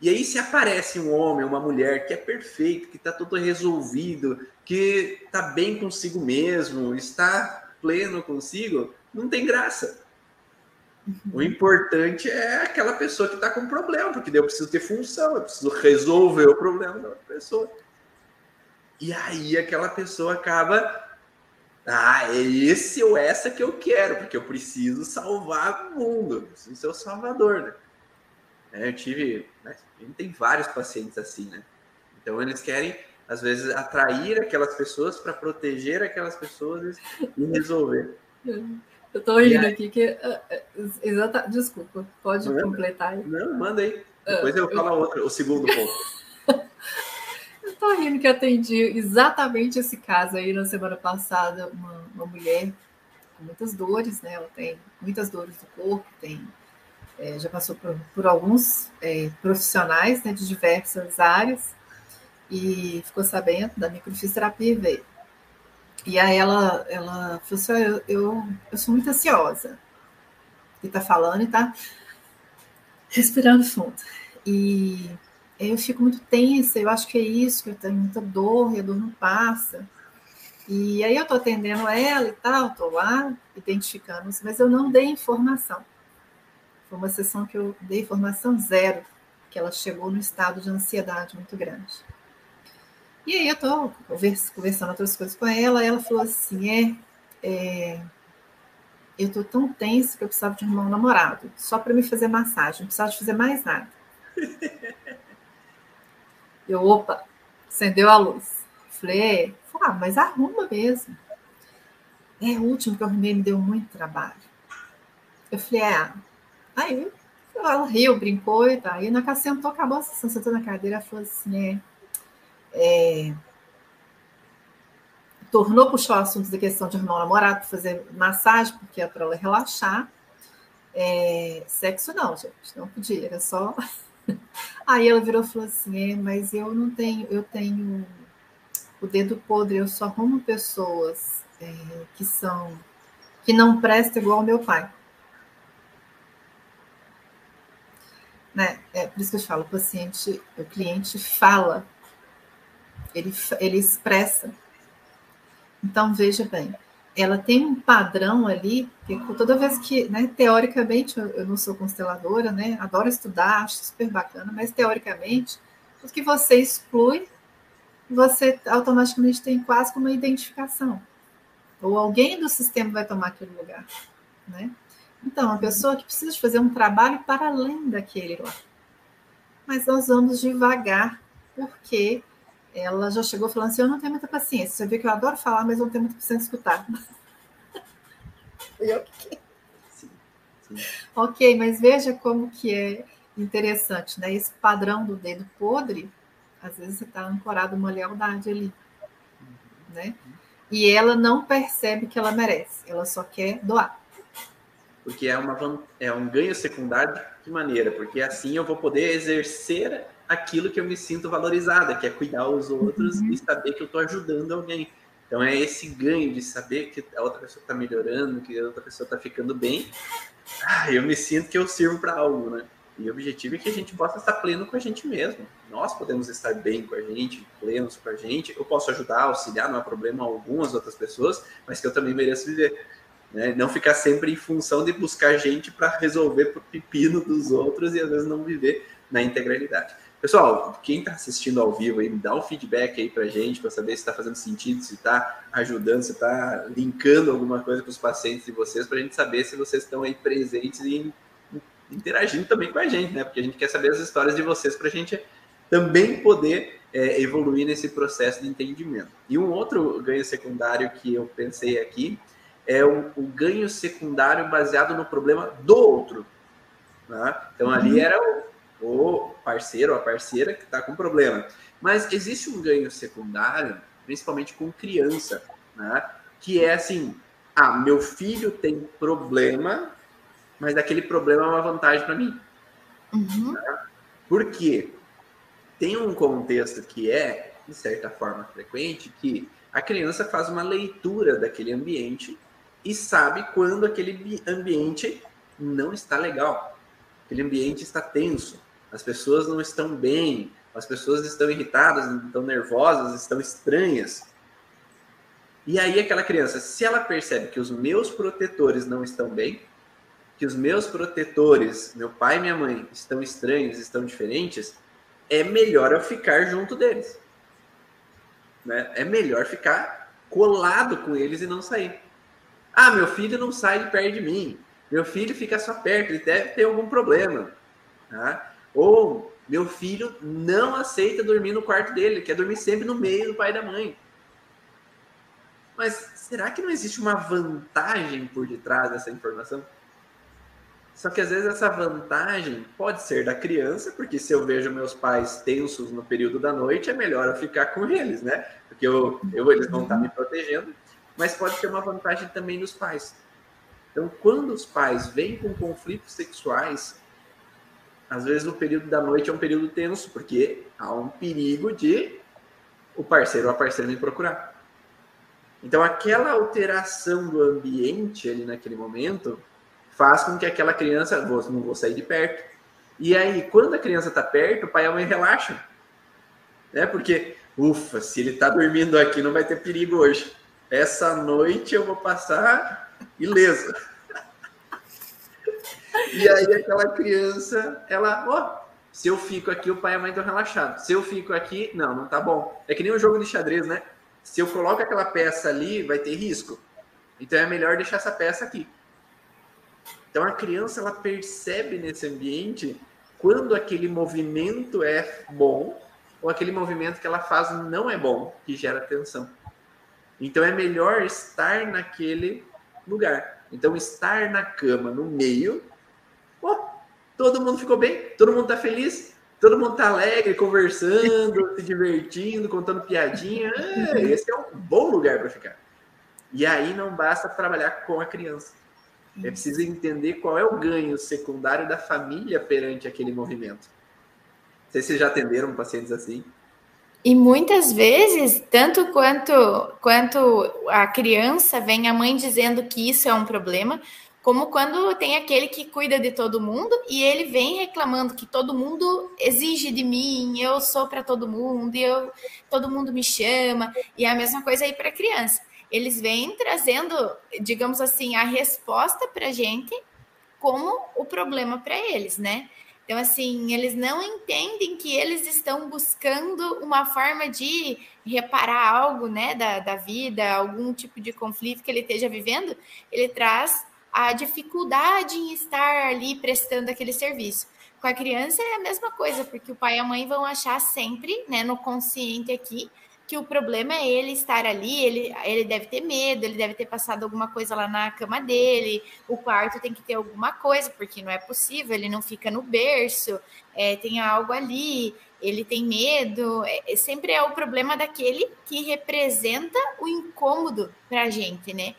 E aí, se aparece um homem, uma mulher que é perfeito, que está tudo resolvido, que está bem consigo mesmo, está pleno consigo, não tem graça. O importante é aquela pessoa que está com problema, porque daí eu preciso ter função, eu preciso resolver o problema da pessoa. E aí aquela pessoa acaba. Ah, é esse ou essa que eu quero, porque eu preciso salvar o mundo, eu preciso ser o salvador, né? É, eu tive. Né, tem vários pacientes assim, né? Então eles querem, às vezes, atrair aquelas pessoas para proteger aquelas pessoas e resolver. Eu tô rindo aí... aqui que. É, é, exata, desculpa, pode completar aí. Não, manda aí. Depois eu, eu falo o segundo ponto. eu tô rindo que atendi exatamente esse caso aí na semana passada, uma, uma mulher com muitas dores, né? Ela tem muitas dores do corpo, tem. É, já passou por, por alguns é, profissionais né, de diversas áreas e ficou sabendo da microfisioterapia e veio. E aí ela, ela falou assim, eu, eu, eu sou muito ansiosa. E tá falando e tá respirando fundo. E eu fico muito tensa, eu acho que é isso, que eu tenho muita dor, e a dor não passa. E aí eu tô atendendo ela e tal, tô lá identificando, mas eu não dei informação. Foi uma sessão que eu dei informação zero, que ela chegou no estado de ansiedade muito grande. E aí eu tô conversando outras coisas com ela, ela falou assim, é, é eu tô tão tensa que eu precisava de arrumar um namorado, só para me fazer massagem, não precisava de fazer mais nada. eu, opa, acendeu a luz. Falei, é, ah, mas arruma mesmo. É, o último que eu arrumei me deu muito trabalho. Eu falei, é. Aí ela riu, brincou e tá. Aí na casa sentou, acabou a sessão, sentou na cadeira, falou assim, é é, tornou, puxou o assunto da questão de um namorado para fazer massagem, porque é para ela relaxar. É, sexo não, gente, não podia, era só. Aí ela virou e falou assim: é, mas eu não tenho, eu tenho o dedo podre, eu só arrumo pessoas é, que são que não prestam igual ao meu pai. Né? É por isso que eu falo, o paciente, o cliente fala ele, ele expressa. Então, veja bem, ela tem um padrão ali, que toda vez que, né, teoricamente, eu, não sou consteladora, né, adoro estudar, acho super bacana, mas teoricamente, tudo que você exclui, você automaticamente tem quase como uma identificação. Ou alguém do sistema vai tomar aquele lugar, né? Então, a pessoa que precisa fazer um trabalho para além daquele lá. Mas nós vamos devagar, porque ela já chegou falando assim: Eu não tenho muita paciência. Você vê que eu adoro falar, mas não tenho muita paciência de escutar. eu ok. Sim, sim. Ok, mas veja como que é interessante, né? Esse padrão do dedo podre, às vezes você está ancorado uma lealdade ali, né? E ela não percebe que ela merece, ela só quer doar. Porque é, uma, é um ganho secundário de que maneira? Porque assim eu vou poder exercer aquilo que eu me sinto valorizada, que é cuidar os outros uhum. e saber que eu estou ajudando alguém. Então é esse ganho de saber que a outra pessoa está melhorando, que a outra pessoa está ficando bem. Ah, eu me sinto que eu sirvo para algo, né? E o objetivo é que a gente possa estar pleno com a gente mesmo. Nós podemos estar bem com a gente, plenos com a gente. Eu posso ajudar, auxiliar, não há problema algum as outras pessoas, mas que eu também mereço viver. Né? Não ficar sempre em função de buscar gente para resolver o pepino dos outros e às vezes não viver na integralidade. Pessoal, quem está assistindo ao vivo aí, dá um feedback aí para gente, para saber se está fazendo sentido, se está ajudando, se está linkando alguma coisa com os pacientes de vocês, para a gente saber se vocês estão aí presentes e interagindo também com a gente, né? Porque a gente quer saber as histórias de vocês para a gente também poder é, evoluir nesse processo de entendimento. E um outro ganho secundário que eu pensei aqui é o, o ganho secundário baseado no problema do outro. Né? Então ali uhum. era o, o parceiro ou a parceira que está com problema. Mas existe um ganho secundário, principalmente com criança, né? que é assim: ah, meu filho tem problema, mas aquele problema é uma vantagem para mim. Uhum. Né? Por quê? Tem um contexto que é, de certa forma, frequente, que a criança faz uma leitura daquele ambiente e sabe quando aquele ambiente não está legal, aquele ambiente está tenso, as pessoas não estão bem, as pessoas estão irritadas, estão nervosas, estão estranhas. E aí aquela criança, se ela percebe que os meus protetores não estão bem, que os meus protetores, meu pai e minha mãe, estão estranhos, estão diferentes, é melhor eu ficar junto deles. Né? É melhor ficar colado com eles e não sair. Ah, meu filho não sai de perto de mim. Meu filho fica só perto, ele deve ter algum problema. Tá? Ou meu filho não aceita dormir no quarto dele, quer dormir sempre no meio do pai e da mãe. Mas será que não existe uma vantagem por detrás dessa informação? Só que às vezes essa vantagem pode ser da criança, porque se eu vejo meus pais tensos no período da noite, é melhor eu ficar com eles, né? Porque eu, eu eles vão estar me protegendo mas pode ter uma vantagem também dos pais. Então, quando os pais vêm com conflitos sexuais, às vezes o período da noite é um período tenso, porque há um perigo de o parceiro ou a parceira me procurar. Então, aquela alteração do ambiente ali naquele momento faz com que aquela criança, vou, não vou sair de perto. E aí, quando a criança está perto, o pai e a mãe relaxam. Né? Porque, ufa, se ele está dormindo aqui, não vai ter perigo hoje essa noite eu vou passar ileso. E aí aquela criança, ela, ó, oh, se eu fico aqui, o pai e a mãe estão relaxados. Se eu fico aqui, não, não tá bom. É que nem um jogo de xadrez, né? Se eu coloco aquela peça ali, vai ter risco. Então é melhor deixar essa peça aqui. Então a criança ela percebe nesse ambiente quando aquele movimento é bom ou aquele movimento que ela faz não é bom, que gera tensão. Então é melhor estar naquele lugar. Então estar na cama no meio, oh, todo mundo ficou bem, todo mundo está feliz, todo mundo está alegre, conversando, se divertindo, contando piadinha. É, esse é um bom lugar para ficar. E aí não basta trabalhar com a criança. É preciso entender qual é o ganho secundário da família perante aquele movimento. Não sei se vocês já atenderam pacientes assim. E muitas vezes, tanto quanto, quanto a criança vem a mãe dizendo que isso é um problema, como quando tem aquele que cuida de todo mundo e ele vem reclamando que todo mundo exige de mim, eu sou para todo mundo, eu todo mundo me chama, e é a mesma coisa aí para criança. Eles vêm trazendo, digamos assim, a resposta para a gente como o problema para eles, né? Então, assim, eles não entendem que eles estão buscando uma forma de reparar algo, né, da, da vida, algum tipo de conflito que ele esteja vivendo. Ele traz a dificuldade em estar ali prestando aquele serviço. Com a criança é a mesma coisa, porque o pai e a mãe vão achar sempre, né, no consciente aqui, que o problema é ele estar ali, ele, ele deve ter medo, ele deve ter passado alguma coisa lá na cama dele, o quarto tem que ter alguma coisa, porque não é possível, ele não fica no berço, é, tem algo ali, ele tem medo, é, é sempre é o problema daquele que representa o incômodo para a gente, né?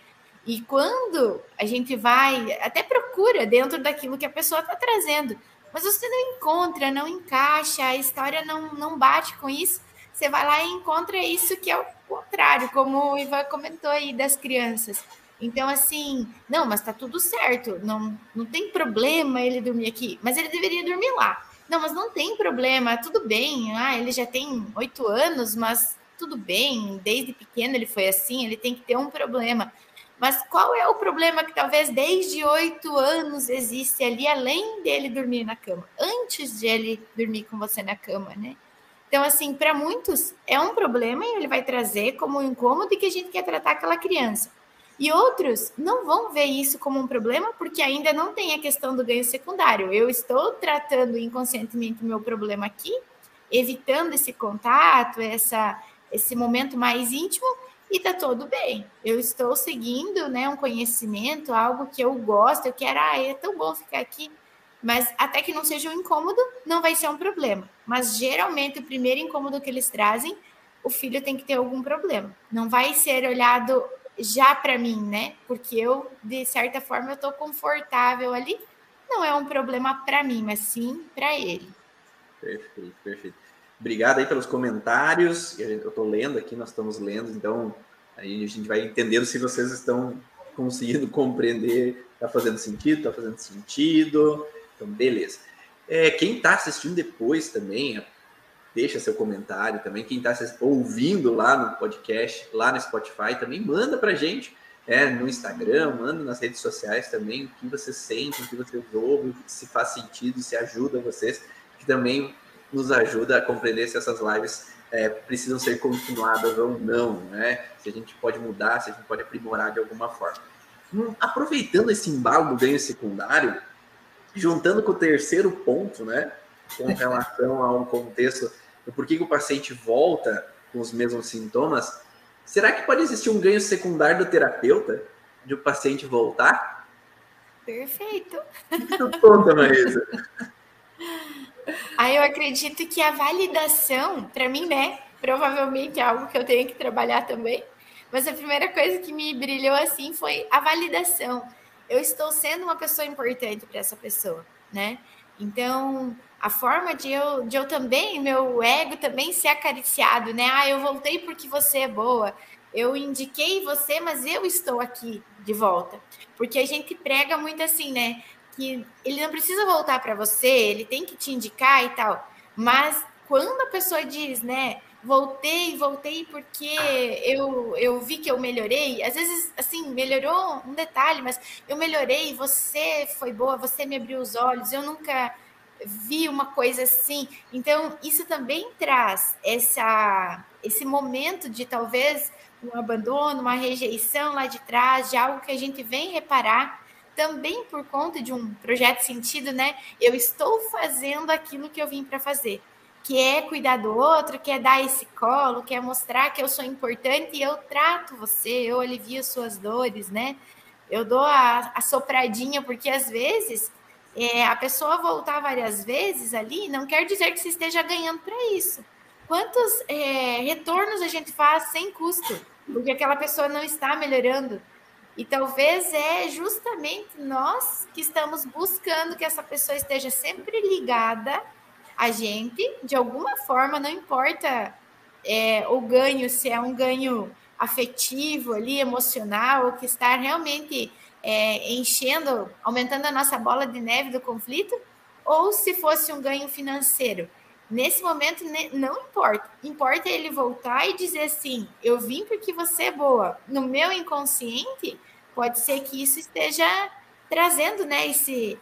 E quando a gente vai, até procura dentro daquilo que a pessoa está trazendo, mas você não encontra, não encaixa, a história não, não bate com isso, você vai lá e encontra isso que é o contrário, como o Ivan comentou aí das crianças. Então, assim, não, mas tá tudo certo, não, não tem problema ele dormir aqui, mas ele deveria dormir lá. Não, mas não tem problema, tudo bem. Ah, ele já tem oito anos, mas tudo bem, desde pequeno ele foi assim, ele tem que ter um problema. Mas qual é o problema que talvez desde oito anos existe ali, além dele dormir na cama, antes de ele dormir com você na cama, né? Então, assim, para muitos é um problema e ele vai trazer como um incômodo e que a gente quer tratar aquela criança. E outros não vão ver isso como um problema porque ainda não tem a questão do ganho secundário. Eu estou tratando inconscientemente o meu problema aqui, evitando esse contato, essa, esse momento mais íntimo, e tá tudo bem. Eu estou seguindo né, um conhecimento, algo que eu gosto, eu quero, ah, é tão bom ficar aqui. Mas até que não seja um incômodo, não vai ser um problema. Mas geralmente o primeiro incômodo que eles trazem, o filho tem que ter algum problema. Não vai ser olhado já para mim, né? Porque eu, de certa forma, eu estou confortável ali. Não é um problema para mim, mas sim para ele. Perfeito, perfeito. Obrigado aí pelos comentários. Eu estou lendo aqui, nós estamos lendo, então aí a gente vai entendendo se vocês estão conseguindo compreender. Está fazendo sentido? Está fazendo sentido? Então, beleza. É, quem está assistindo depois também, deixa seu comentário também. Quem está ouvindo lá no podcast, lá no Spotify, também manda para gente é, no Instagram, manda nas redes sociais também o que vocês sentem, o que vocês ouvem, se faz sentido, se ajuda vocês, que também nos ajuda a compreender se essas lives é, precisam ser continuadas ou não, né? Se a gente pode mudar, se a gente pode aprimorar de alguma forma. Hum, aproveitando esse embalo do ganho secundário, juntando com o terceiro ponto, né? Com relação ao contexto do porquê que o paciente volta com os mesmos sintomas, será que pode existir um ganho secundário do terapeuta de o paciente voltar? Perfeito. Tu conta, Maísa. Aí eu acredito que a validação, para mim, né? Provavelmente é algo que eu tenho que trabalhar também. Mas a primeira coisa que me brilhou assim foi a validação. Eu estou sendo uma pessoa importante para essa pessoa, né? Então, a forma de eu, de eu também, meu ego também ser acariciado, né? Ah, eu voltei porque você é boa. Eu indiquei você, mas eu estou aqui de volta. Porque a gente prega muito assim, né? Que ele não precisa voltar para você, ele tem que te indicar e tal. Mas quando a pessoa diz, né? Voltei, voltei porque eu, eu vi que eu melhorei. Às vezes, assim, melhorou um detalhe, mas eu melhorei, você foi boa, você me abriu os olhos, eu nunca vi uma coisa assim. Então, isso também traz essa, esse momento de talvez um abandono, uma rejeição lá de trás, de algo que a gente vem reparar também por conta de um projeto sentido, né? Eu estou fazendo aquilo que eu vim para fazer, que é cuidar do outro, que é dar esse colo, que é mostrar que eu sou importante e eu trato você, eu alivio suas dores, né? Eu dou a, a sopradinha, porque às vezes é, a pessoa voltar várias vezes ali não quer dizer que você esteja ganhando para isso. Quantos é, retornos a gente faz sem custo? Porque aquela pessoa não está melhorando. E talvez é justamente nós que estamos buscando que essa pessoa esteja sempre ligada a gente, de alguma forma, não importa é, o ganho, se é um ganho afetivo ali, emocional, ou que está realmente é, enchendo, aumentando a nossa bola de neve do conflito, ou se fosse um ganho financeiro. Nesse momento, não importa. Importa ele voltar e dizer assim: eu vim porque você é boa. No meu inconsciente, pode ser que isso esteja trazendo né, esse,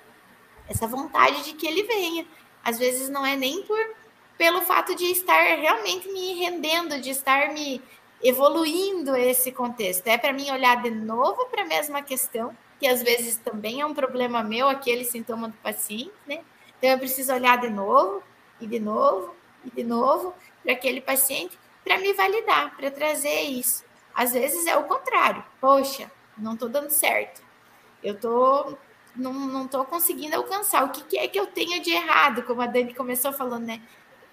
essa vontade de que ele venha. Às vezes não é nem por pelo fato de estar realmente me rendendo, de estar me evoluindo esse contexto. É para mim olhar de novo para a mesma questão, que às vezes também é um problema meu, aquele sintoma do paciente, né? Então eu preciso olhar de novo, e de novo, e de novo para aquele paciente para me validar, para trazer isso. Às vezes é o contrário. Poxa, não estou dando certo. Eu tô não, não tô conseguindo alcançar. O que, que, é que eu tenho de errado? Como a Dani começou falando, né?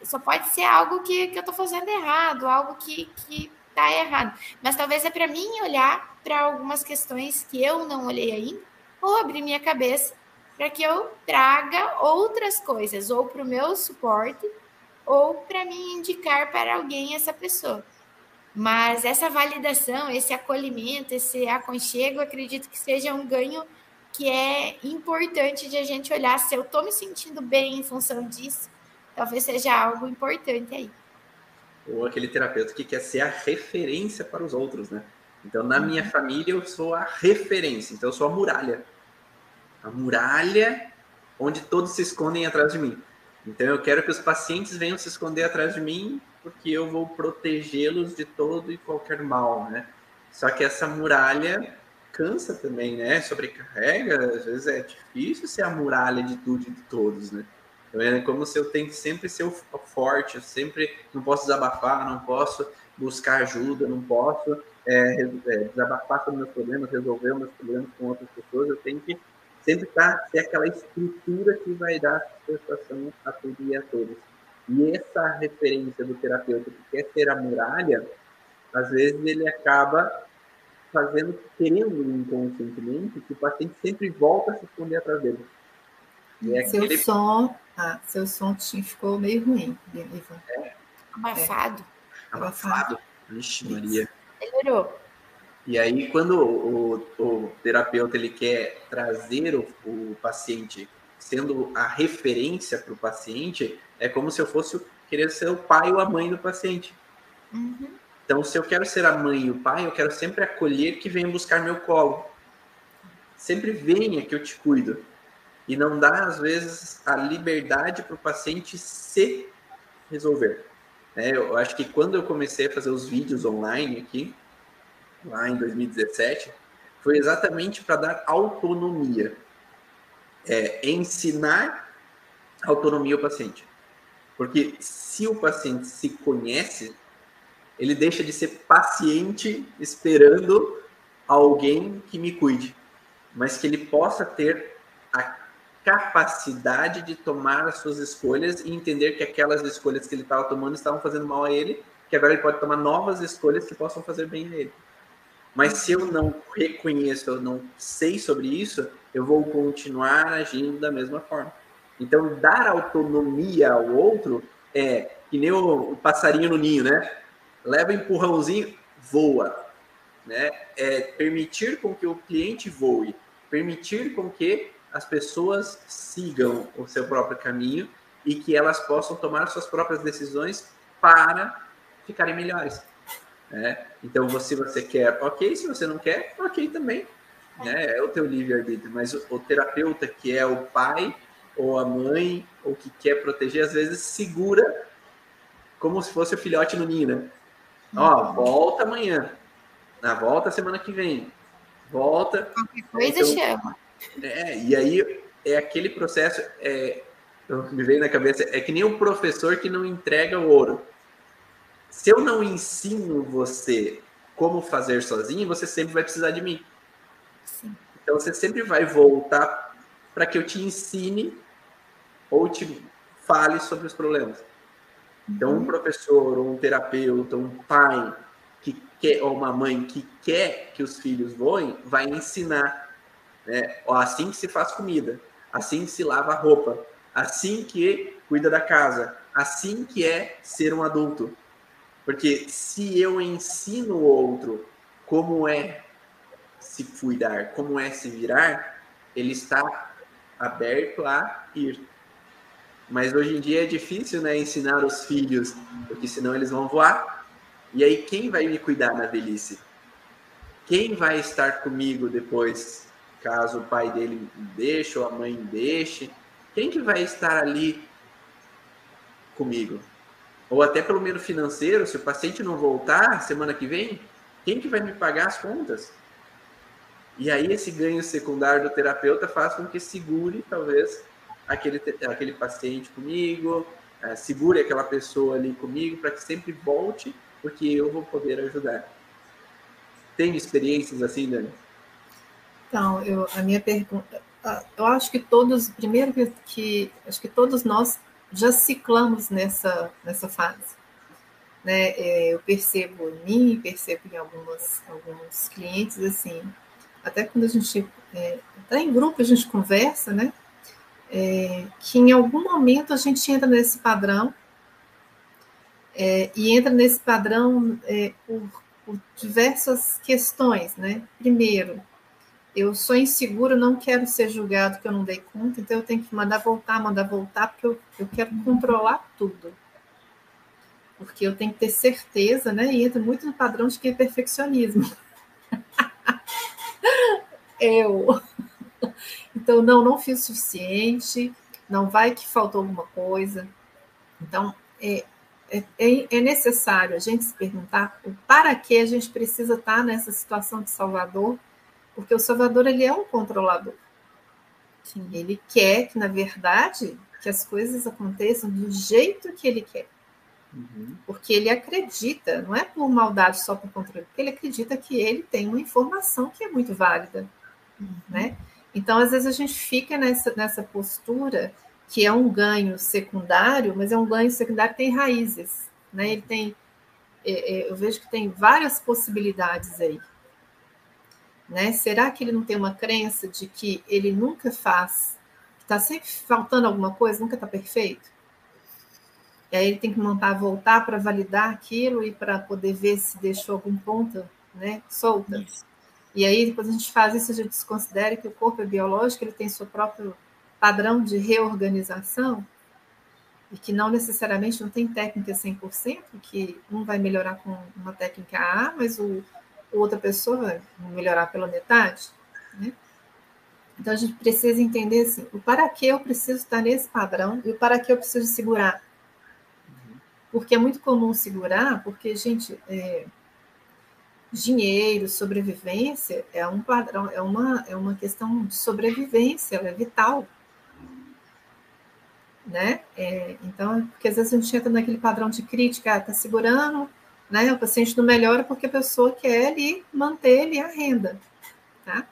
Só pode ser algo que, que eu estou fazendo errado, algo que, que tá errado. Mas talvez é para mim olhar para algumas questões que eu não olhei ainda, ou abrir minha cabeça para que eu traga outras coisas, ou para o meu suporte, ou para me indicar para alguém essa pessoa. Mas essa validação, esse acolhimento, esse aconchego, acredito que seja um ganho que é importante de a gente olhar se eu estou me sentindo bem em função disso, talvez seja algo importante aí ou aquele terapeuta que quer ser a referência para os outros, né? Então, na minha família, eu sou a referência, então eu sou a muralha. A muralha onde todos se escondem atrás de mim. Então, eu quero que os pacientes venham se esconder atrás de mim, porque eu vou protegê-los de todo e qualquer mal, né? Só que essa muralha cansa também, né? Sobrecarrega, às vezes é difícil ser a muralha de tudo e de todos, né? Então, é como se eu tenho que sempre ser forte, eu sempre não posso desabafar, não posso buscar ajuda, não posso é, é, desabafar sobre meus problemas, resolver meus problemas com outras pessoas, eu tenho que sempre estar, tá, ter aquela estrutura que vai dar satisfação a tudo e a todos. E essa referência do terapeuta que quer ser a muralha, às vezes ele acaba fazendo, querendo inconscientemente, que o paciente sempre volta a se esconder atrás dele. É seu aquele... som, ah, seu som ficou meio ruim, Ivan. É. Abafado. É. Abafado. Vixe, Maria. Melhorou. E aí, quando o, o, terapeuta ele quer trazer o, o paciente sendo a referência para o paciente, é como se eu fosse querer ser o pai ou a mãe do paciente. Uhum. Então, se eu quero ser a mãe e o pai, eu quero sempre acolher que venha buscar meu colo. Sempre venha que eu te cuido. E não dá, às vezes, a liberdade para o paciente se resolver. É, eu acho que quando eu comecei a fazer os vídeos online aqui, lá em 2017, foi exatamente para dar autonomia. É, ensinar autonomia ao paciente. Porque se o paciente se conhece, ele deixa de ser paciente esperando alguém que me cuide, mas que ele possa ter a capacidade de tomar as suas escolhas e entender que aquelas escolhas que ele estava tomando estavam fazendo mal a ele, que agora ele pode tomar novas escolhas que possam fazer bem a ele. Mas se eu não reconheço, eu não sei sobre isso, eu vou continuar agindo da mesma forma. Então, dar autonomia ao outro é que nem o, passarinho no ninho, né? Leva empurrãozinho, voa. Né? É permitir com que o cliente voe, permitir com que as pessoas sigam o seu próprio caminho e que elas possam tomar suas próprias decisões para ficarem melhores. Né? Então, se você quer, ok. Se você não quer, ok também. Né? É o teu livre-arbítrio. Mas o, o terapeuta, que é o pai ou a mãe, ou que quer proteger, às vezes segura como se fosse o filhote no ninho, né? Ó, uhum. volta amanhã. Na volta semana que vem. Volta. Qualquer coisa então, chama. É, e aí é aquele processo, é, me veio na cabeça, é que nem um professor que não entrega o ouro. Se eu não ensino você como fazer sozinho, você sempre vai precisar de mim. Sim. Então você sempre vai voltar para que eu te ensine ou te fale sobre os problemas. Então, um uhum. professor, um terapeuta, um pai que quer, ou uma mãe que quer que os filhos voem, vai ensinar. Né? Assim que se faz comida, assim que se lava a roupa, assim que cuida da casa, assim que é ser um adulto. Porque se eu ensino o outro como é se cuidar, como é se virar, ele está aberto a ir. Mas hoje em dia é difícil, né, ensinar os filhos, porque senão eles vão voar. E aí quem vai me cuidar na velhice? Quem vai estar comigo depois, caso o pai dele deixe ou a mãe deixe? Quem que vai estar ali comigo? Ou até pelo menos financeiro, se o paciente não voltar semana que vem, quem que vai me pagar as contas? E aí esse ganho secundário do terapeuta faz com que segure, talvez, aquele, aquele paciente comigo, é, segure aquela pessoa ali comigo, para que sempre volte, porque eu vou poder ajudar. Tem experiências assim, Dani? Então, eu, a minha pergunta, eu acho que todos, primeiro que, que acho que todos nós já ciclamos nessa, nessa fase. Né? É, eu percebo em mim, percebo em algumas, alguns clientes, assim, até quando a gente, é, até em grupo a gente conversa, né? É, que em algum momento a gente entra nesse padrão, é, e entra nesse padrão é, por, por diversas questões, né? Primeiro, eu sou inseguro, não quero ser julgado que eu não dei conta, então eu tenho que mandar voltar, mandar voltar, porque eu, eu quero controlar tudo. Porque eu tenho que ter certeza, né? E entra muito no padrão de que é perfeccionismo. eu. Então, não, não fiz o suficiente, não vai que faltou alguma coisa. Então, é, é, é, é necessário a gente se perguntar o para que a gente precisa estar nessa situação de Salvador, porque o Salvador ele é um controlador. Sim. Ele quer que, na verdade, que as coisas aconteçam do jeito que ele quer. Uhum. Porque ele acredita, não é por maldade só por controle, porque ele acredita que ele tem uma informação que é muito válida. Uhum. Né? Então, às vezes, a gente fica nessa, nessa postura que é um ganho secundário, mas é um ganho secundário que tem raízes. Né? Ele tem, é, é, eu vejo que tem várias possibilidades aí. Né? Será que ele não tem uma crença de que ele nunca faz, está sempre faltando alguma coisa, nunca está perfeito? E aí ele tem que montar, voltar para validar aquilo e para poder ver se deixou algum ponto né, solta. Isso. E aí, depois a gente faz isso, a gente desconsidera que o corpo é biológico, ele tem seu próprio padrão de reorganização, e que não necessariamente não tem técnica 100%, que um vai melhorar com uma técnica A, mas o outra pessoa melhorar pela metade. Né? Então a gente precisa entender assim, o para que eu preciso estar nesse padrão e o para que eu preciso segurar porque é muito comum segurar, porque, gente, é, dinheiro, sobrevivência é um padrão, é uma, é uma questão de sobrevivência, ela é vital. Né? É, então, porque às vezes a gente entra naquele padrão de crítica, está ah, segurando, né? O paciente não melhora porque a pessoa quer ali manter ali a renda, tá?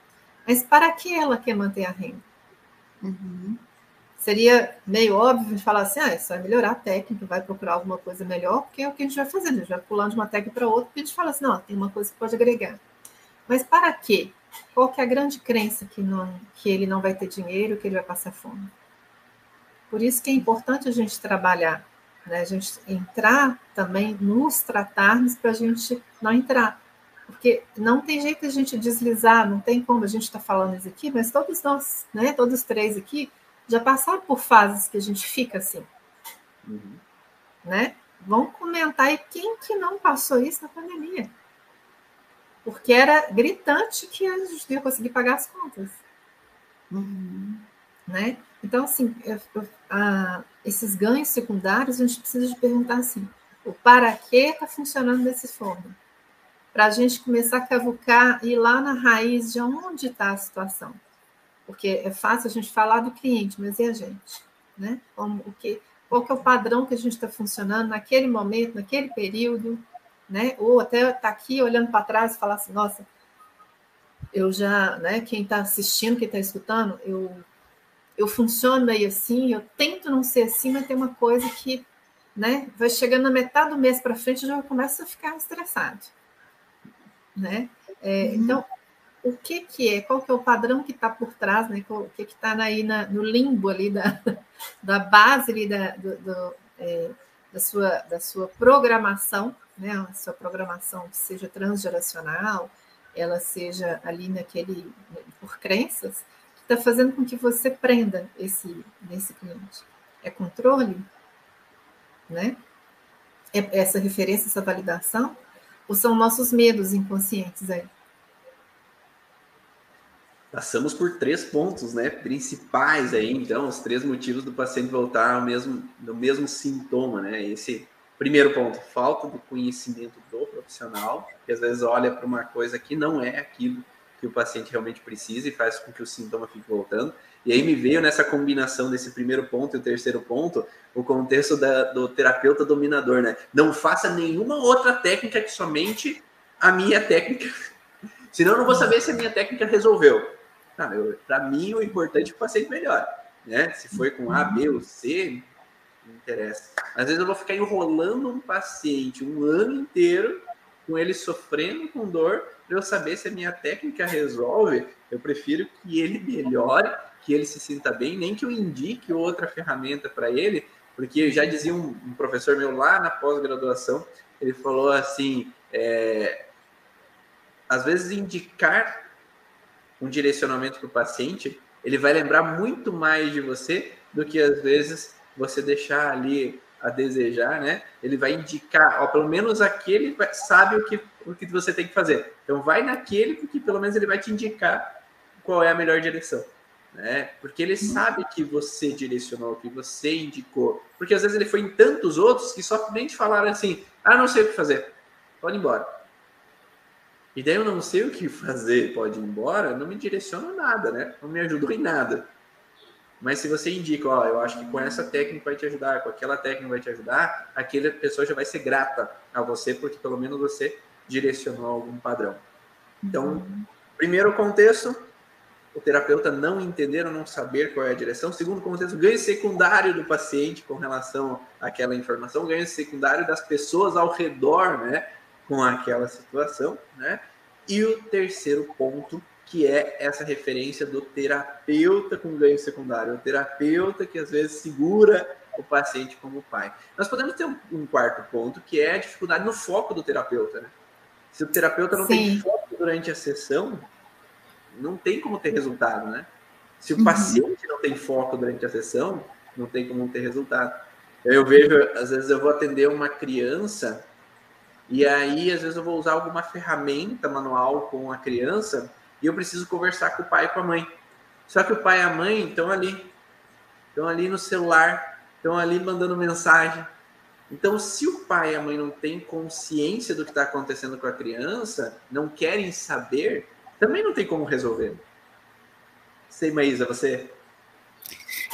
Mas para que ela quer manter a renda? Uhum seria meio óbvio de falar assim, ah, isso vai melhorar a técnica, vai procurar alguma coisa melhor, porque é o que a gente vai fazendo, a gente vai pulando de uma técnica para outra, porque a gente fala assim, não, tem uma coisa que pode agregar. Mas para quê? Qual que é a grande crença que, não, que ele não vai ter dinheiro, que ele vai passar fome? Por isso que é importante a gente trabalhar, né? a gente entrar também, nos tratarmos para a gente não entrar. Porque não tem jeito de a gente deslizar, não tem como a gente estar tá falando isso aqui, mas todos nós, né, todos três aqui, já passaram por fases que a gente fica assim. Uhum. Né? Vão comentar aí quem que não passou isso na pandemia. Porque era gritante que a gente ia conseguir pagar as contas. Uhum. Né? Então, assim, eu, eu, a, esses ganhos secundários, a gente precisa de perguntar assim, o para que está funcionando desse forma? Para a gente começar a cavucar e ir lá na raiz de onde está a situação porque é fácil a gente falar do cliente, mas e a gente? Né? Como, o que, qual que é o padrão que a gente está funcionando naquele momento, naquele período, né? Ou até estar tá aqui olhando para trás e falar assim, nossa, eu já, né? Quem está assistindo, quem está escutando, eu eu funciono meio assim, eu tento não ser assim, mas tem uma coisa que, né? Vai chegando na metade do mês para frente, eu já começo a ficar estressado, né? É, uhum. Então o que, que é, qual que é o padrão que está por trás, né? o que está aí na, no limbo ali da, da base ali da, do, do, é, da, sua, da sua programação, né? a sua programação que seja transgeracional, ela seja ali naquele, por crenças, que está fazendo com que você prenda esse, nesse cliente. É controle? Né? É essa referência, essa validação? Ou são nossos medos inconscientes aí? Passamos por três pontos, né, principais aí, então, os três motivos do paciente voltar ao mesmo, do mesmo sintoma, né? Esse primeiro ponto, falta de conhecimento do profissional, que às vezes olha para uma coisa que não é aquilo que o paciente realmente precisa e faz com que o sintoma fique voltando. E aí me veio nessa combinação desse primeiro ponto e o terceiro ponto, o contexto da, do terapeuta dominador, né? Não faça nenhuma outra técnica que somente a minha técnica. Senão eu não vou saber se a minha técnica resolveu. Para mim, o importante é que o paciente melhore. Né? Se foi com A, B ou C, não interessa. Às vezes eu vou ficar enrolando um paciente um ano inteiro, com ele sofrendo com dor, para eu saber se a minha técnica resolve. Eu prefiro que ele melhore, que ele se sinta bem, nem que eu indique outra ferramenta para ele, porque já dizia um, um, professor meu lá na pós-graduação, ele falou assim: é, às vezes indicar um direcionamento para o paciente, ele vai lembrar muito mais de você do que às vezes você deixar ali a desejar, né? Ele vai indicar, ó, pelo menos aquele sabe o que o que você tem que fazer. Então vai naquele porque pelo menos ele vai te indicar qual é a melhor direção. Né? Porque ele sabe que você direcionou, que você indicou. Porque às vezes ele foi em tantos outros que só nem te falaram assim: ah, não sei o que fazer, pode ir embora. E daí eu não sei o que fazer, pode ir embora, não me direciona nada, né? Não me ajudou em nada. Mas se você indica, ó, eu acho que com essa técnica vai te ajudar, com aquela técnica vai te ajudar, aquela pessoa já vai ser grata a você, porque pelo menos você direcionou algum padrão. Então, uhum. primeiro contexto, o terapeuta não entender ou não saber qual é a direção. Segundo contexto, ganho secundário do paciente com relação àquela informação, ganho secundário das pessoas ao redor, né, com aquela situação, né? E o terceiro ponto que é essa referência do terapeuta com ganho secundário, o terapeuta que às vezes segura o paciente como pai. Nós podemos ter um, quarto ponto, que é a dificuldade no foco do terapeuta. Né? Se o terapeuta não Sim. tem foco durante a sessão, não tem como ter resultado, né? Se o uhum. paciente não tem foco durante a sessão, não tem como ter resultado. Eu vejo, às vezes eu vou atender uma criança e aí às vezes eu vou usar alguma ferramenta manual com a criança e eu preciso conversar com o pai e com a mãe. Só que o pai e a mãe estão ali, estão ali no celular, estão ali mandando mensagem. Então, se o pai e a mãe não têm consciência do que está acontecendo com a criança, não querem saber, também não tem como resolver. Sei, Maísa, você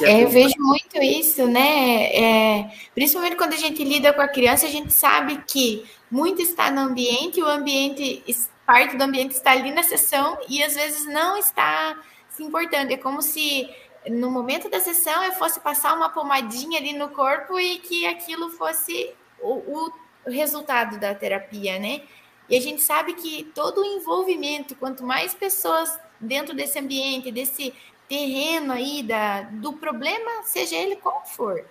é, eu vejo muito isso, né? É, principalmente quando a gente lida com a criança, a gente sabe que muito está no ambiente, o ambiente parte do ambiente está ali na sessão e às vezes não está se importando. É como se no momento da sessão eu fosse passar uma pomadinha ali no corpo e que aquilo fosse o, o resultado da terapia, né? E a gente sabe que todo o envolvimento, quanto mais pessoas dentro desse ambiente, desse terreno aí da, do problema, seja ele qual for,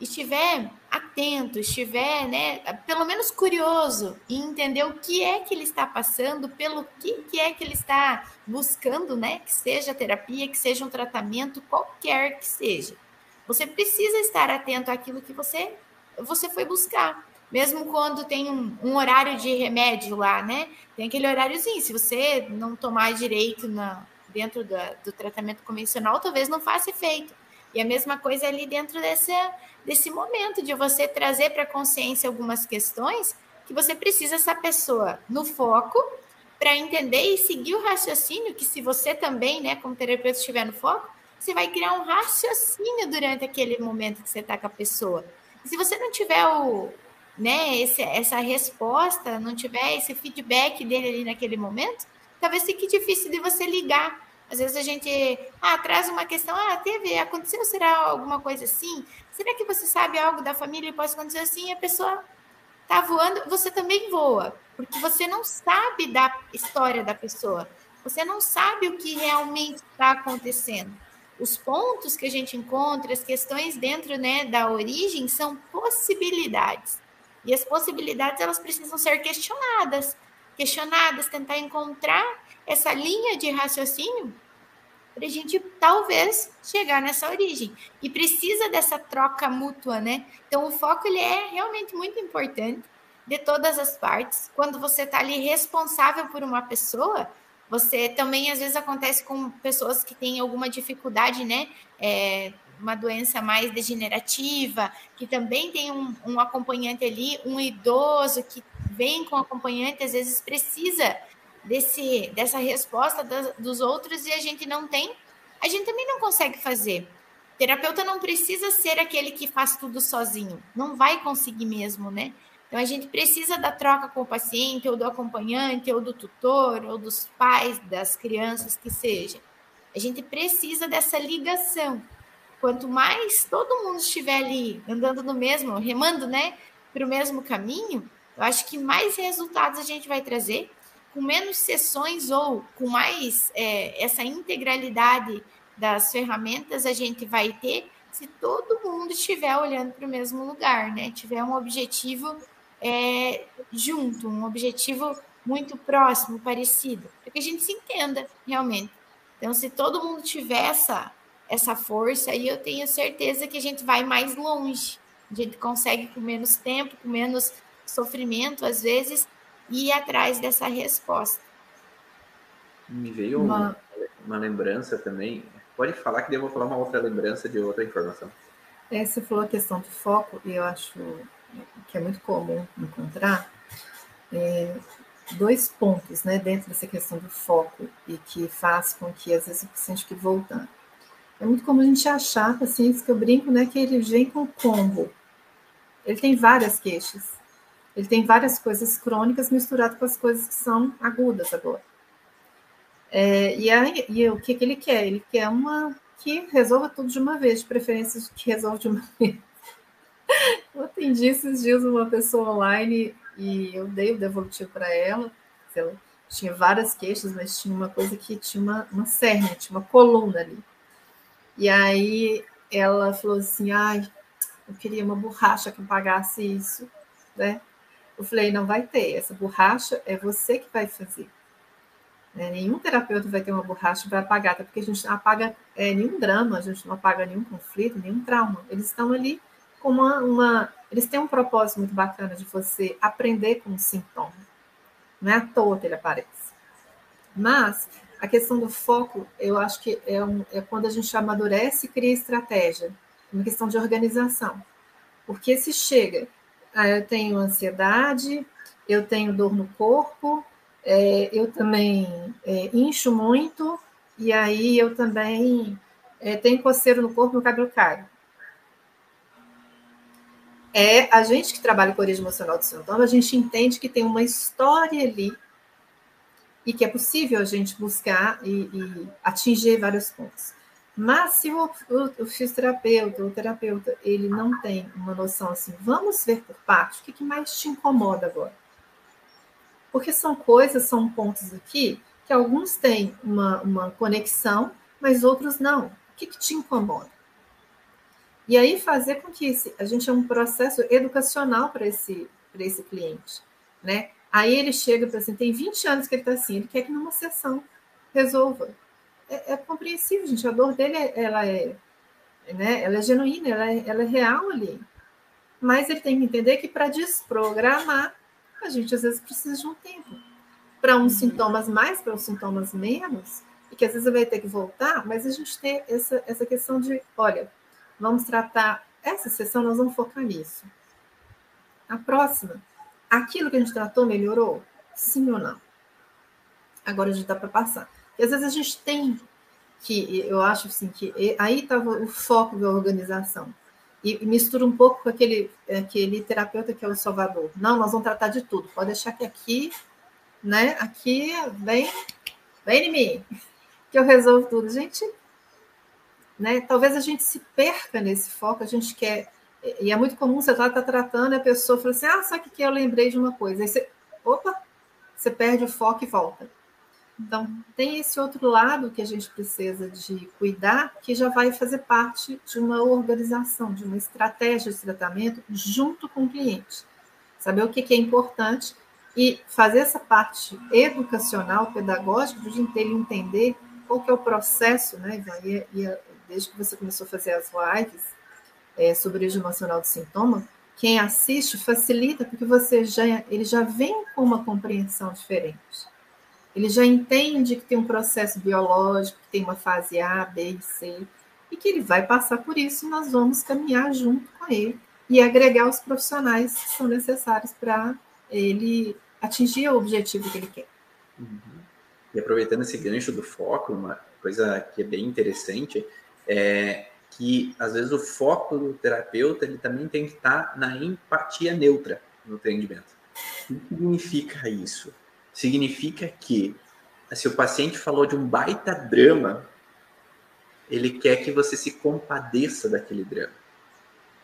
estiver atento, estiver, né, pelo menos curioso e entender o que é que ele está passando, pelo que, que é que ele está buscando, né, que seja terapia, que seja um tratamento, qualquer que seja. Você precisa estar atento àquilo que você você foi buscar. Mesmo quando tem um, um horário de remédio lá, né? Tem aquele horáriozinho. Se você não tomar direito na, dentro da, do tratamento convencional, talvez não faça efeito. E a mesma coisa ali dentro desse, desse momento de você trazer para a consciência algumas questões que você precisa essa pessoa no foco para entender e seguir o raciocínio, que se você também, né, como terapeuta, estiver no foco, você vai criar um raciocínio durante aquele momento que você está com a pessoa. E se você não tiver o, né, esse, essa resposta, não tiver esse feedback dele ali naquele momento, talvez fique difícil de você ligar às vezes a gente ah, traz uma questão, ah, teve, aconteceu, será alguma coisa assim? Será que você sabe algo da família e pode acontecer assim? E a pessoa tá voando, você também voa, porque você não sabe da história da pessoa, você não sabe o que realmente está acontecendo. Os pontos que a gente encontra, as questões dentro né, da origem são possibilidades. E as possibilidades elas precisam ser questionadas, questionadas, tentar encontrar essa linha de raciocínio para a gente talvez chegar nessa origem. E precisa dessa troca mútua, né? Então o foco ele é realmente muito importante de todas as partes. Quando você está ali responsável por uma pessoa, você também às vezes acontece com pessoas que têm alguma dificuldade, né? É, uma doença mais degenerativa, que também tem um, um acompanhante ali, um idoso que vem com acompanhante, às vezes precisa desse, dessa resposta dos outros e a gente não tem, a gente também não consegue fazer. O terapeuta não precisa ser aquele que faz tudo sozinho, não vai conseguir mesmo, né? Então a gente precisa da troca com o paciente, ou do acompanhante, ou do tutor, ou dos pais das crianças que seja. A gente precisa dessa ligação. Quanto mais todo mundo estiver ali andando no mesmo, remando, né, para o mesmo caminho, eu acho que mais resultados a gente vai trazer com menos sessões ou com mais é, essa integralidade das ferramentas a gente vai ter se todo mundo estiver olhando para o mesmo lugar, né? Tiver um objetivo é, junto, um objetivo muito próximo, parecido, para que a gente se entenda realmente. Então, se todo mundo tiver essa, essa força, aí eu tenho certeza que a gente vai mais longe. A gente consegue com menos tempo, com menos sofrimento, às vezes, ir atrás dessa resposta. Me veio uma, uma lembrança também. Pode falar que eu vou falar uma outra lembrança de outra informação. É, você falou a questão do foco, e eu acho que é muito comum encontrar é, dois pontos né, dentro dessa questão do foco e que faz com que às vezes o paciente que voltando. É muito comum a gente achar pacientes que eu brinco, né, que ele vem com combo. Ele tem várias queixas. Ele tem várias coisas crônicas misturadas com as coisas que são agudas agora. É, e, aí, e o que, que ele quer? Ele quer uma que resolva tudo de uma vez, de preferência que resolva de uma vez. Eu atendi esses dias uma pessoa online e eu dei o devolutivo para ela. Ela tinha várias queixas, mas tinha uma coisa que tinha uma, uma cerne, tinha uma coluna ali. E aí ela falou assim: ai, eu queria uma borracha que pagasse isso, né? Eu falei: não vai ter, essa borracha é você que vai fazer. Né? Nenhum terapeuta vai ter uma borracha para apagar, até porque a gente não apaga é, nenhum drama, a gente não apaga nenhum conflito, nenhum trauma. Eles estão ali com uma, uma. Eles têm um propósito muito bacana de você aprender com o sintoma. Não é à toa que ele aparece. Mas a questão do foco, eu acho que é, um, é quando a gente amadurece e cria estratégia, uma questão de organização. Porque se chega, ah, eu tenho ansiedade, eu tenho dor no corpo, é, eu também é, incho muito, e aí eu também é, tenho coceiro no corpo, meu cabelo cai. É, a gente que trabalha com origem emocional do sintoma, a gente entende que tem uma história ali e que é possível a gente buscar e, e atingir vários pontos. Mas se o, o, o fisioterapeuta, o terapeuta, ele não tem uma noção assim, vamos ver por parte, o que, que mais te incomoda agora? Porque são coisas, são pontos aqui que alguns têm uma, uma conexão, mas outros não. O que, que te incomoda? E aí fazer com que esse, a gente é um processo educacional para esse, esse cliente, né? Aí ele chega para assim, tem 20 anos que ele está assim, ele quer que numa sessão resolva. É, é, compreensível, gente, a dor dele, ela é, né, ela é genuína, ela é, ela é real ali. Mas ele tem que entender que para desprogramar, a gente às vezes precisa de um tempo. Para uns uhum. sintomas mais, para uns sintomas menos, e que às vezes vai ter que voltar, mas a gente tem essa, essa questão de, olha, vamos tratar, essa sessão nós vamos focar nisso. A próxima, aquilo que a gente tratou melhorou? Sim ou não? Agora a gente dá para passar. E às vezes a gente tem que, eu acho assim, que aí estava o foco da organização e mistura um pouco com aquele, aquele terapeuta que é o Salvador. Não, nós vamos tratar de tudo. Pode deixar que aqui, né? Aqui vem, vem em mim, que eu resolvo tudo. Gente, né? Talvez a gente se perca nesse foco. A gente quer e é muito comum você estar tá, tá tratando e a pessoa fala assim: ah, sabe o que eu lembrei de uma coisa? Aí você, opa, você perde o foco e volta. Então, tem esse outro lado que a gente precisa de cuidar, que já vai fazer parte de uma organização, de uma estratégia de tratamento junto com o cliente. Saber o que é importante e fazer essa parte educacional, pedagógica, de ele entender qual que é o processo, né, e, e, desde que você começou a fazer as lives é, sobre o emocional do sintoma, quem assiste facilita porque você já ele já vem com uma compreensão diferente. Ele já entende que tem um processo biológico, que tem uma fase A, B e C, e que ele vai passar por isso e nós vamos caminhar junto com ele e agregar os profissionais que são necessários para ele atingir o objetivo que ele quer. Uhum. E aproveitando esse gancho do foco, uma coisa que é bem interessante é que às vezes o foco do terapeuta ele também tem que estar na empatia neutra no atendimento. O que significa isso? Significa que se o paciente falou de um baita drama, ele quer que você se compadeça daquele drama.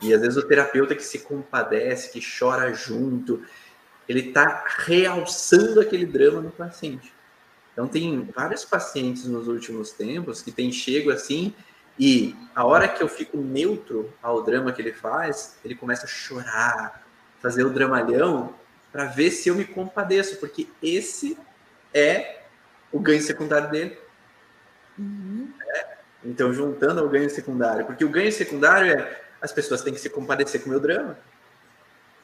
E às vezes o terapeuta que se compadece, que chora junto, ele está realçando aquele drama no paciente. Então tem vários pacientes nos últimos tempos que têm chego assim e a hora que eu fico neutro ao drama que ele faz, ele começa a chorar, fazer o dramalhão para ver se eu me compadeço, porque esse é o ganho secundário dele. Uhum. É? Então, juntando ao ganho secundário, porque o ganho secundário é as pessoas têm que se compadecer com o meu drama.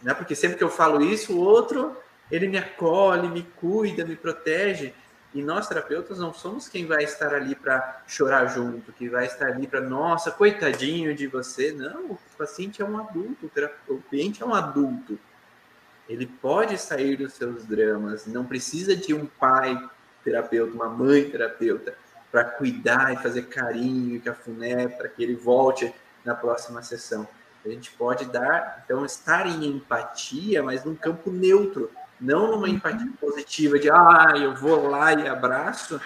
Né? Porque sempre que eu falo isso, o outro ele me acolhe, me cuida, me protege. E nós, terapeutas, não somos quem vai estar ali para chorar junto, que vai estar ali para, nossa, coitadinho de você. Não, o paciente é um adulto, o cliente é um adulto. Ele pode sair dos seus dramas, não precisa de um pai terapeuta, uma mãe terapeuta, para cuidar e fazer carinho e cafuné para que ele volte na próxima sessão. A gente pode dar, então, estar em empatia, mas num campo neutro, não numa empatia positiva de, ah, eu vou lá e abraço,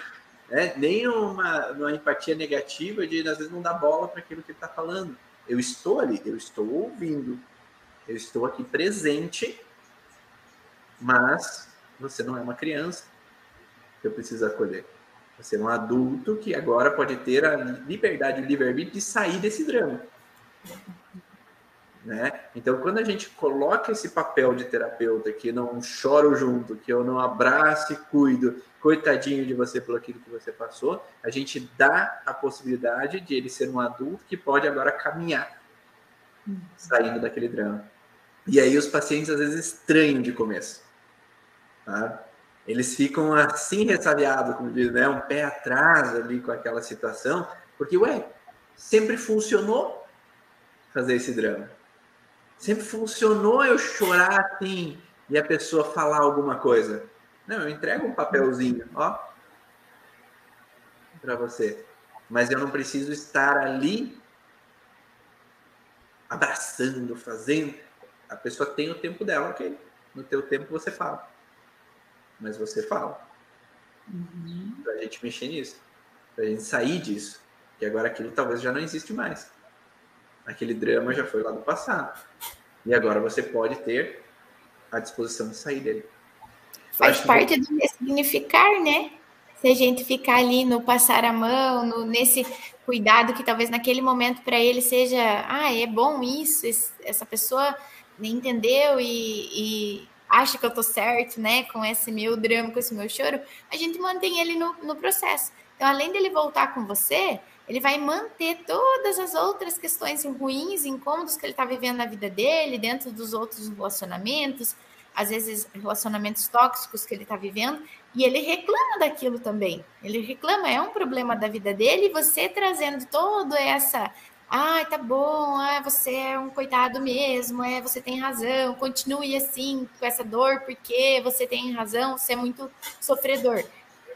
né? nem uma, uma empatia negativa de, às vezes, não dar bola para aquilo que ele está falando. Eu estou ali, eu estou ouvindo, eu estou aqui presente, mas você não é uma criança que eu preciso acolher. Você é um adulto que agora pode ter a liberdade, o livre-arbítrio de sair desse drama. Né? Então, quando a gente coloca esse papel de terapeuta que não choro junto, que eu não abraço e cuido, coitadinho de você pelo aquilo que você passou, a gente dá a possibilidade de ele ser um adulto que pode agora caminhar, saindo daquele drama. E aí os pacientes às vezes estranham de começo. Tá? Eles ficam assim ressabiados, como diz, né? um pé atrás ali com aquela situação, porque, ué, sempre funcionou fazer esse drama Sempre funcionou eu chorar assim e a pessoa falar alguma coisa. Não, eu entrego um papelzinho, ó, para você. Mas eu não preciso estar ali abraçando, fazendo. A pessoa tem o tempo dela, ok? No teu tempo você fala. Mas você fala. Uhum. Pra gente mexer nisso. Pra gente sair disso. Que agora aquilo talvez já não existe mais. Aquele drama já foi lá do passado. E agora você pode ter a disposição de sair dele. Faz parte que... do ressignificar, né? Se a gente ficar ali no passar a mão, no, nesse cuidado que talvez naquele momento para ele seja, ah, é bom isso, essa pessoa entendeu e, e, acha que eu tô certo, né? Com esse meu drama, com esse meu choro, a gente mantém ele no, no processo. Então, além dele voltar com você, ele vai manter todas as outras questões ruins, incômodos que ele está vivendo na vida dele, dentro dos outros relacionamentos, às vezes relacionamentos tóxicos que ele está vivendo, e ele reclama daquilo também. Ele reclama, é um problema da vida dele, e você trazendo toda essa. Ah, tá bom, ah, você é um coitado mesmo, é, você tem razão, continue assim com essa dor, porque você tem razão, você é muito sofredor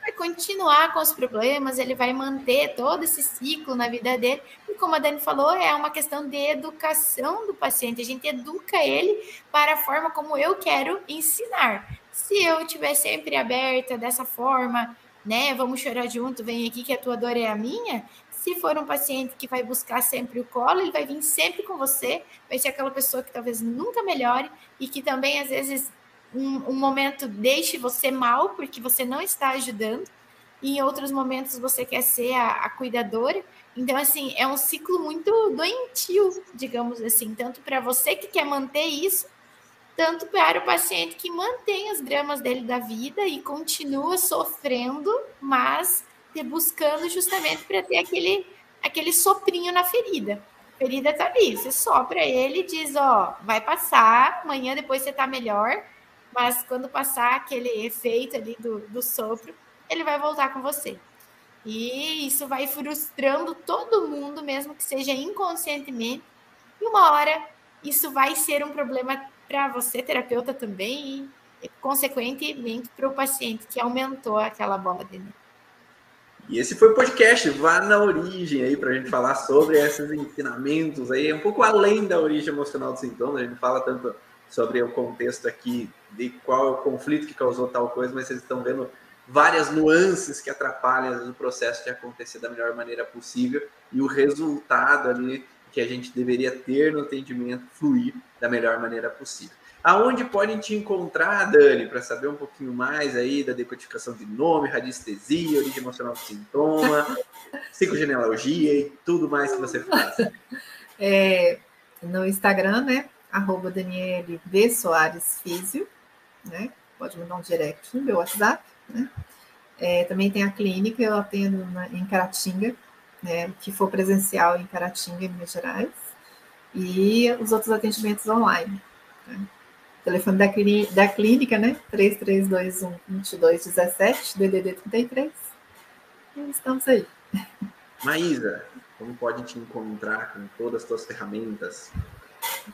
vai continuar com os problemas, ele vai manter todo esse ciclo na vida dele. E como a Dani falou, é uma questão de educação do paciente. A gente educa ele para a forma como eu quero ensinar. Se eu estiver sempre aberta dessa forma, né? Vamos chorar junto, vem aqui que a tua dor é a minha. Se for um paciente que vai buscar sempre o colo, ele vai vir sempre com você, vai ser aquela pessoa que talvez nunca melhore e que também às vezes um, um momento deixe você mal porque você não está ajudando, e em outros momentos você quer ser a, a cuidadora. Então, assim, é um ciclo muito doentio, digamos assim, tanto para você que quer manter isso, tanto para o paciente que mantém os dramas dele da vida e continua sofrendo, mas buscando justamente para ter aquele, aquele soprinho na ferida. A ferida tá ali, você sopra ele e diz, ó, vai passar, amanhã depois você tá melhor, mas quando passar aquele efeito ali do, do sopro, ele vai voltar com você. E isso vai frustrando todo mundo, mesmo que seja inconscientemente. E uma hora isso vai ser um problema para você, terapeuta, também, e consequentemente para o paciente que aumentou aquela bola de neve. E esse foi o podcast Vá na Origem aí para a gente falar sobre esses ensinamentos aí, um pouco além da origem emocional do sintoma, a gente fala tanto sobre o contexto aqui de qual é o conflito que causou tal coisa, mas vocês estão vendo várias nuances que atrapalham o processo de acontecer da melhor maneira possível e o resultado ali que a gente deveria ter no atendimento fluir da melhor maneira possível. Aonde podem te encontrar, Dani, para saber um pouquinho mais aí da decodificação de nome, radiestesia, origem emocional do sintoma, psicogenealogia e tudo mais que você faz? É, no Instagram, né? arroba Daniele V. Soares Físio, né? Pode mandar um direct no meu WhatsApp, né? É, também tem a clínica, eu atendo na, em Caratinga, né? Que for presencial em Caratinga, em Minas Gerais, e os outros atendimentos online. Né? Telefone da, da clínica, né? 3321 2217, DDD 33. E estamos aí. Maísa, como pode te encontrar com todas as suas ferramentas?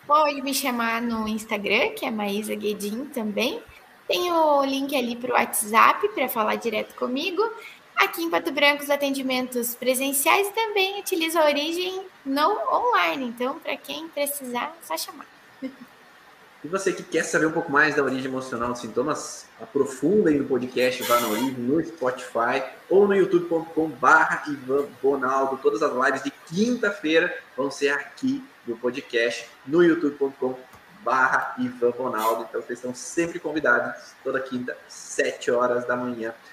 Pode me chamar no Instagram, que é Maísa Guedin também. Tem o link ali para o WhatsApp para falar direto comigo. Aqui em Pato Branco, os atendimentos presenciais também utilizam a origem no online. Então, para quem precisar, é só chamar. E você que quer saber um pouco mais da origem emocional dos sintomas, aprofundem no podcast Vá na Origem, no Spotify ou no youtube.com.br Ivan Bonaldo. Todas as lives de quinta-feira vão ser aqui no podcast, no youtube.com.br barra Ivan Ronaldo. Então vocês estão sempre convidados, toda quinta, 7 horas da manhã,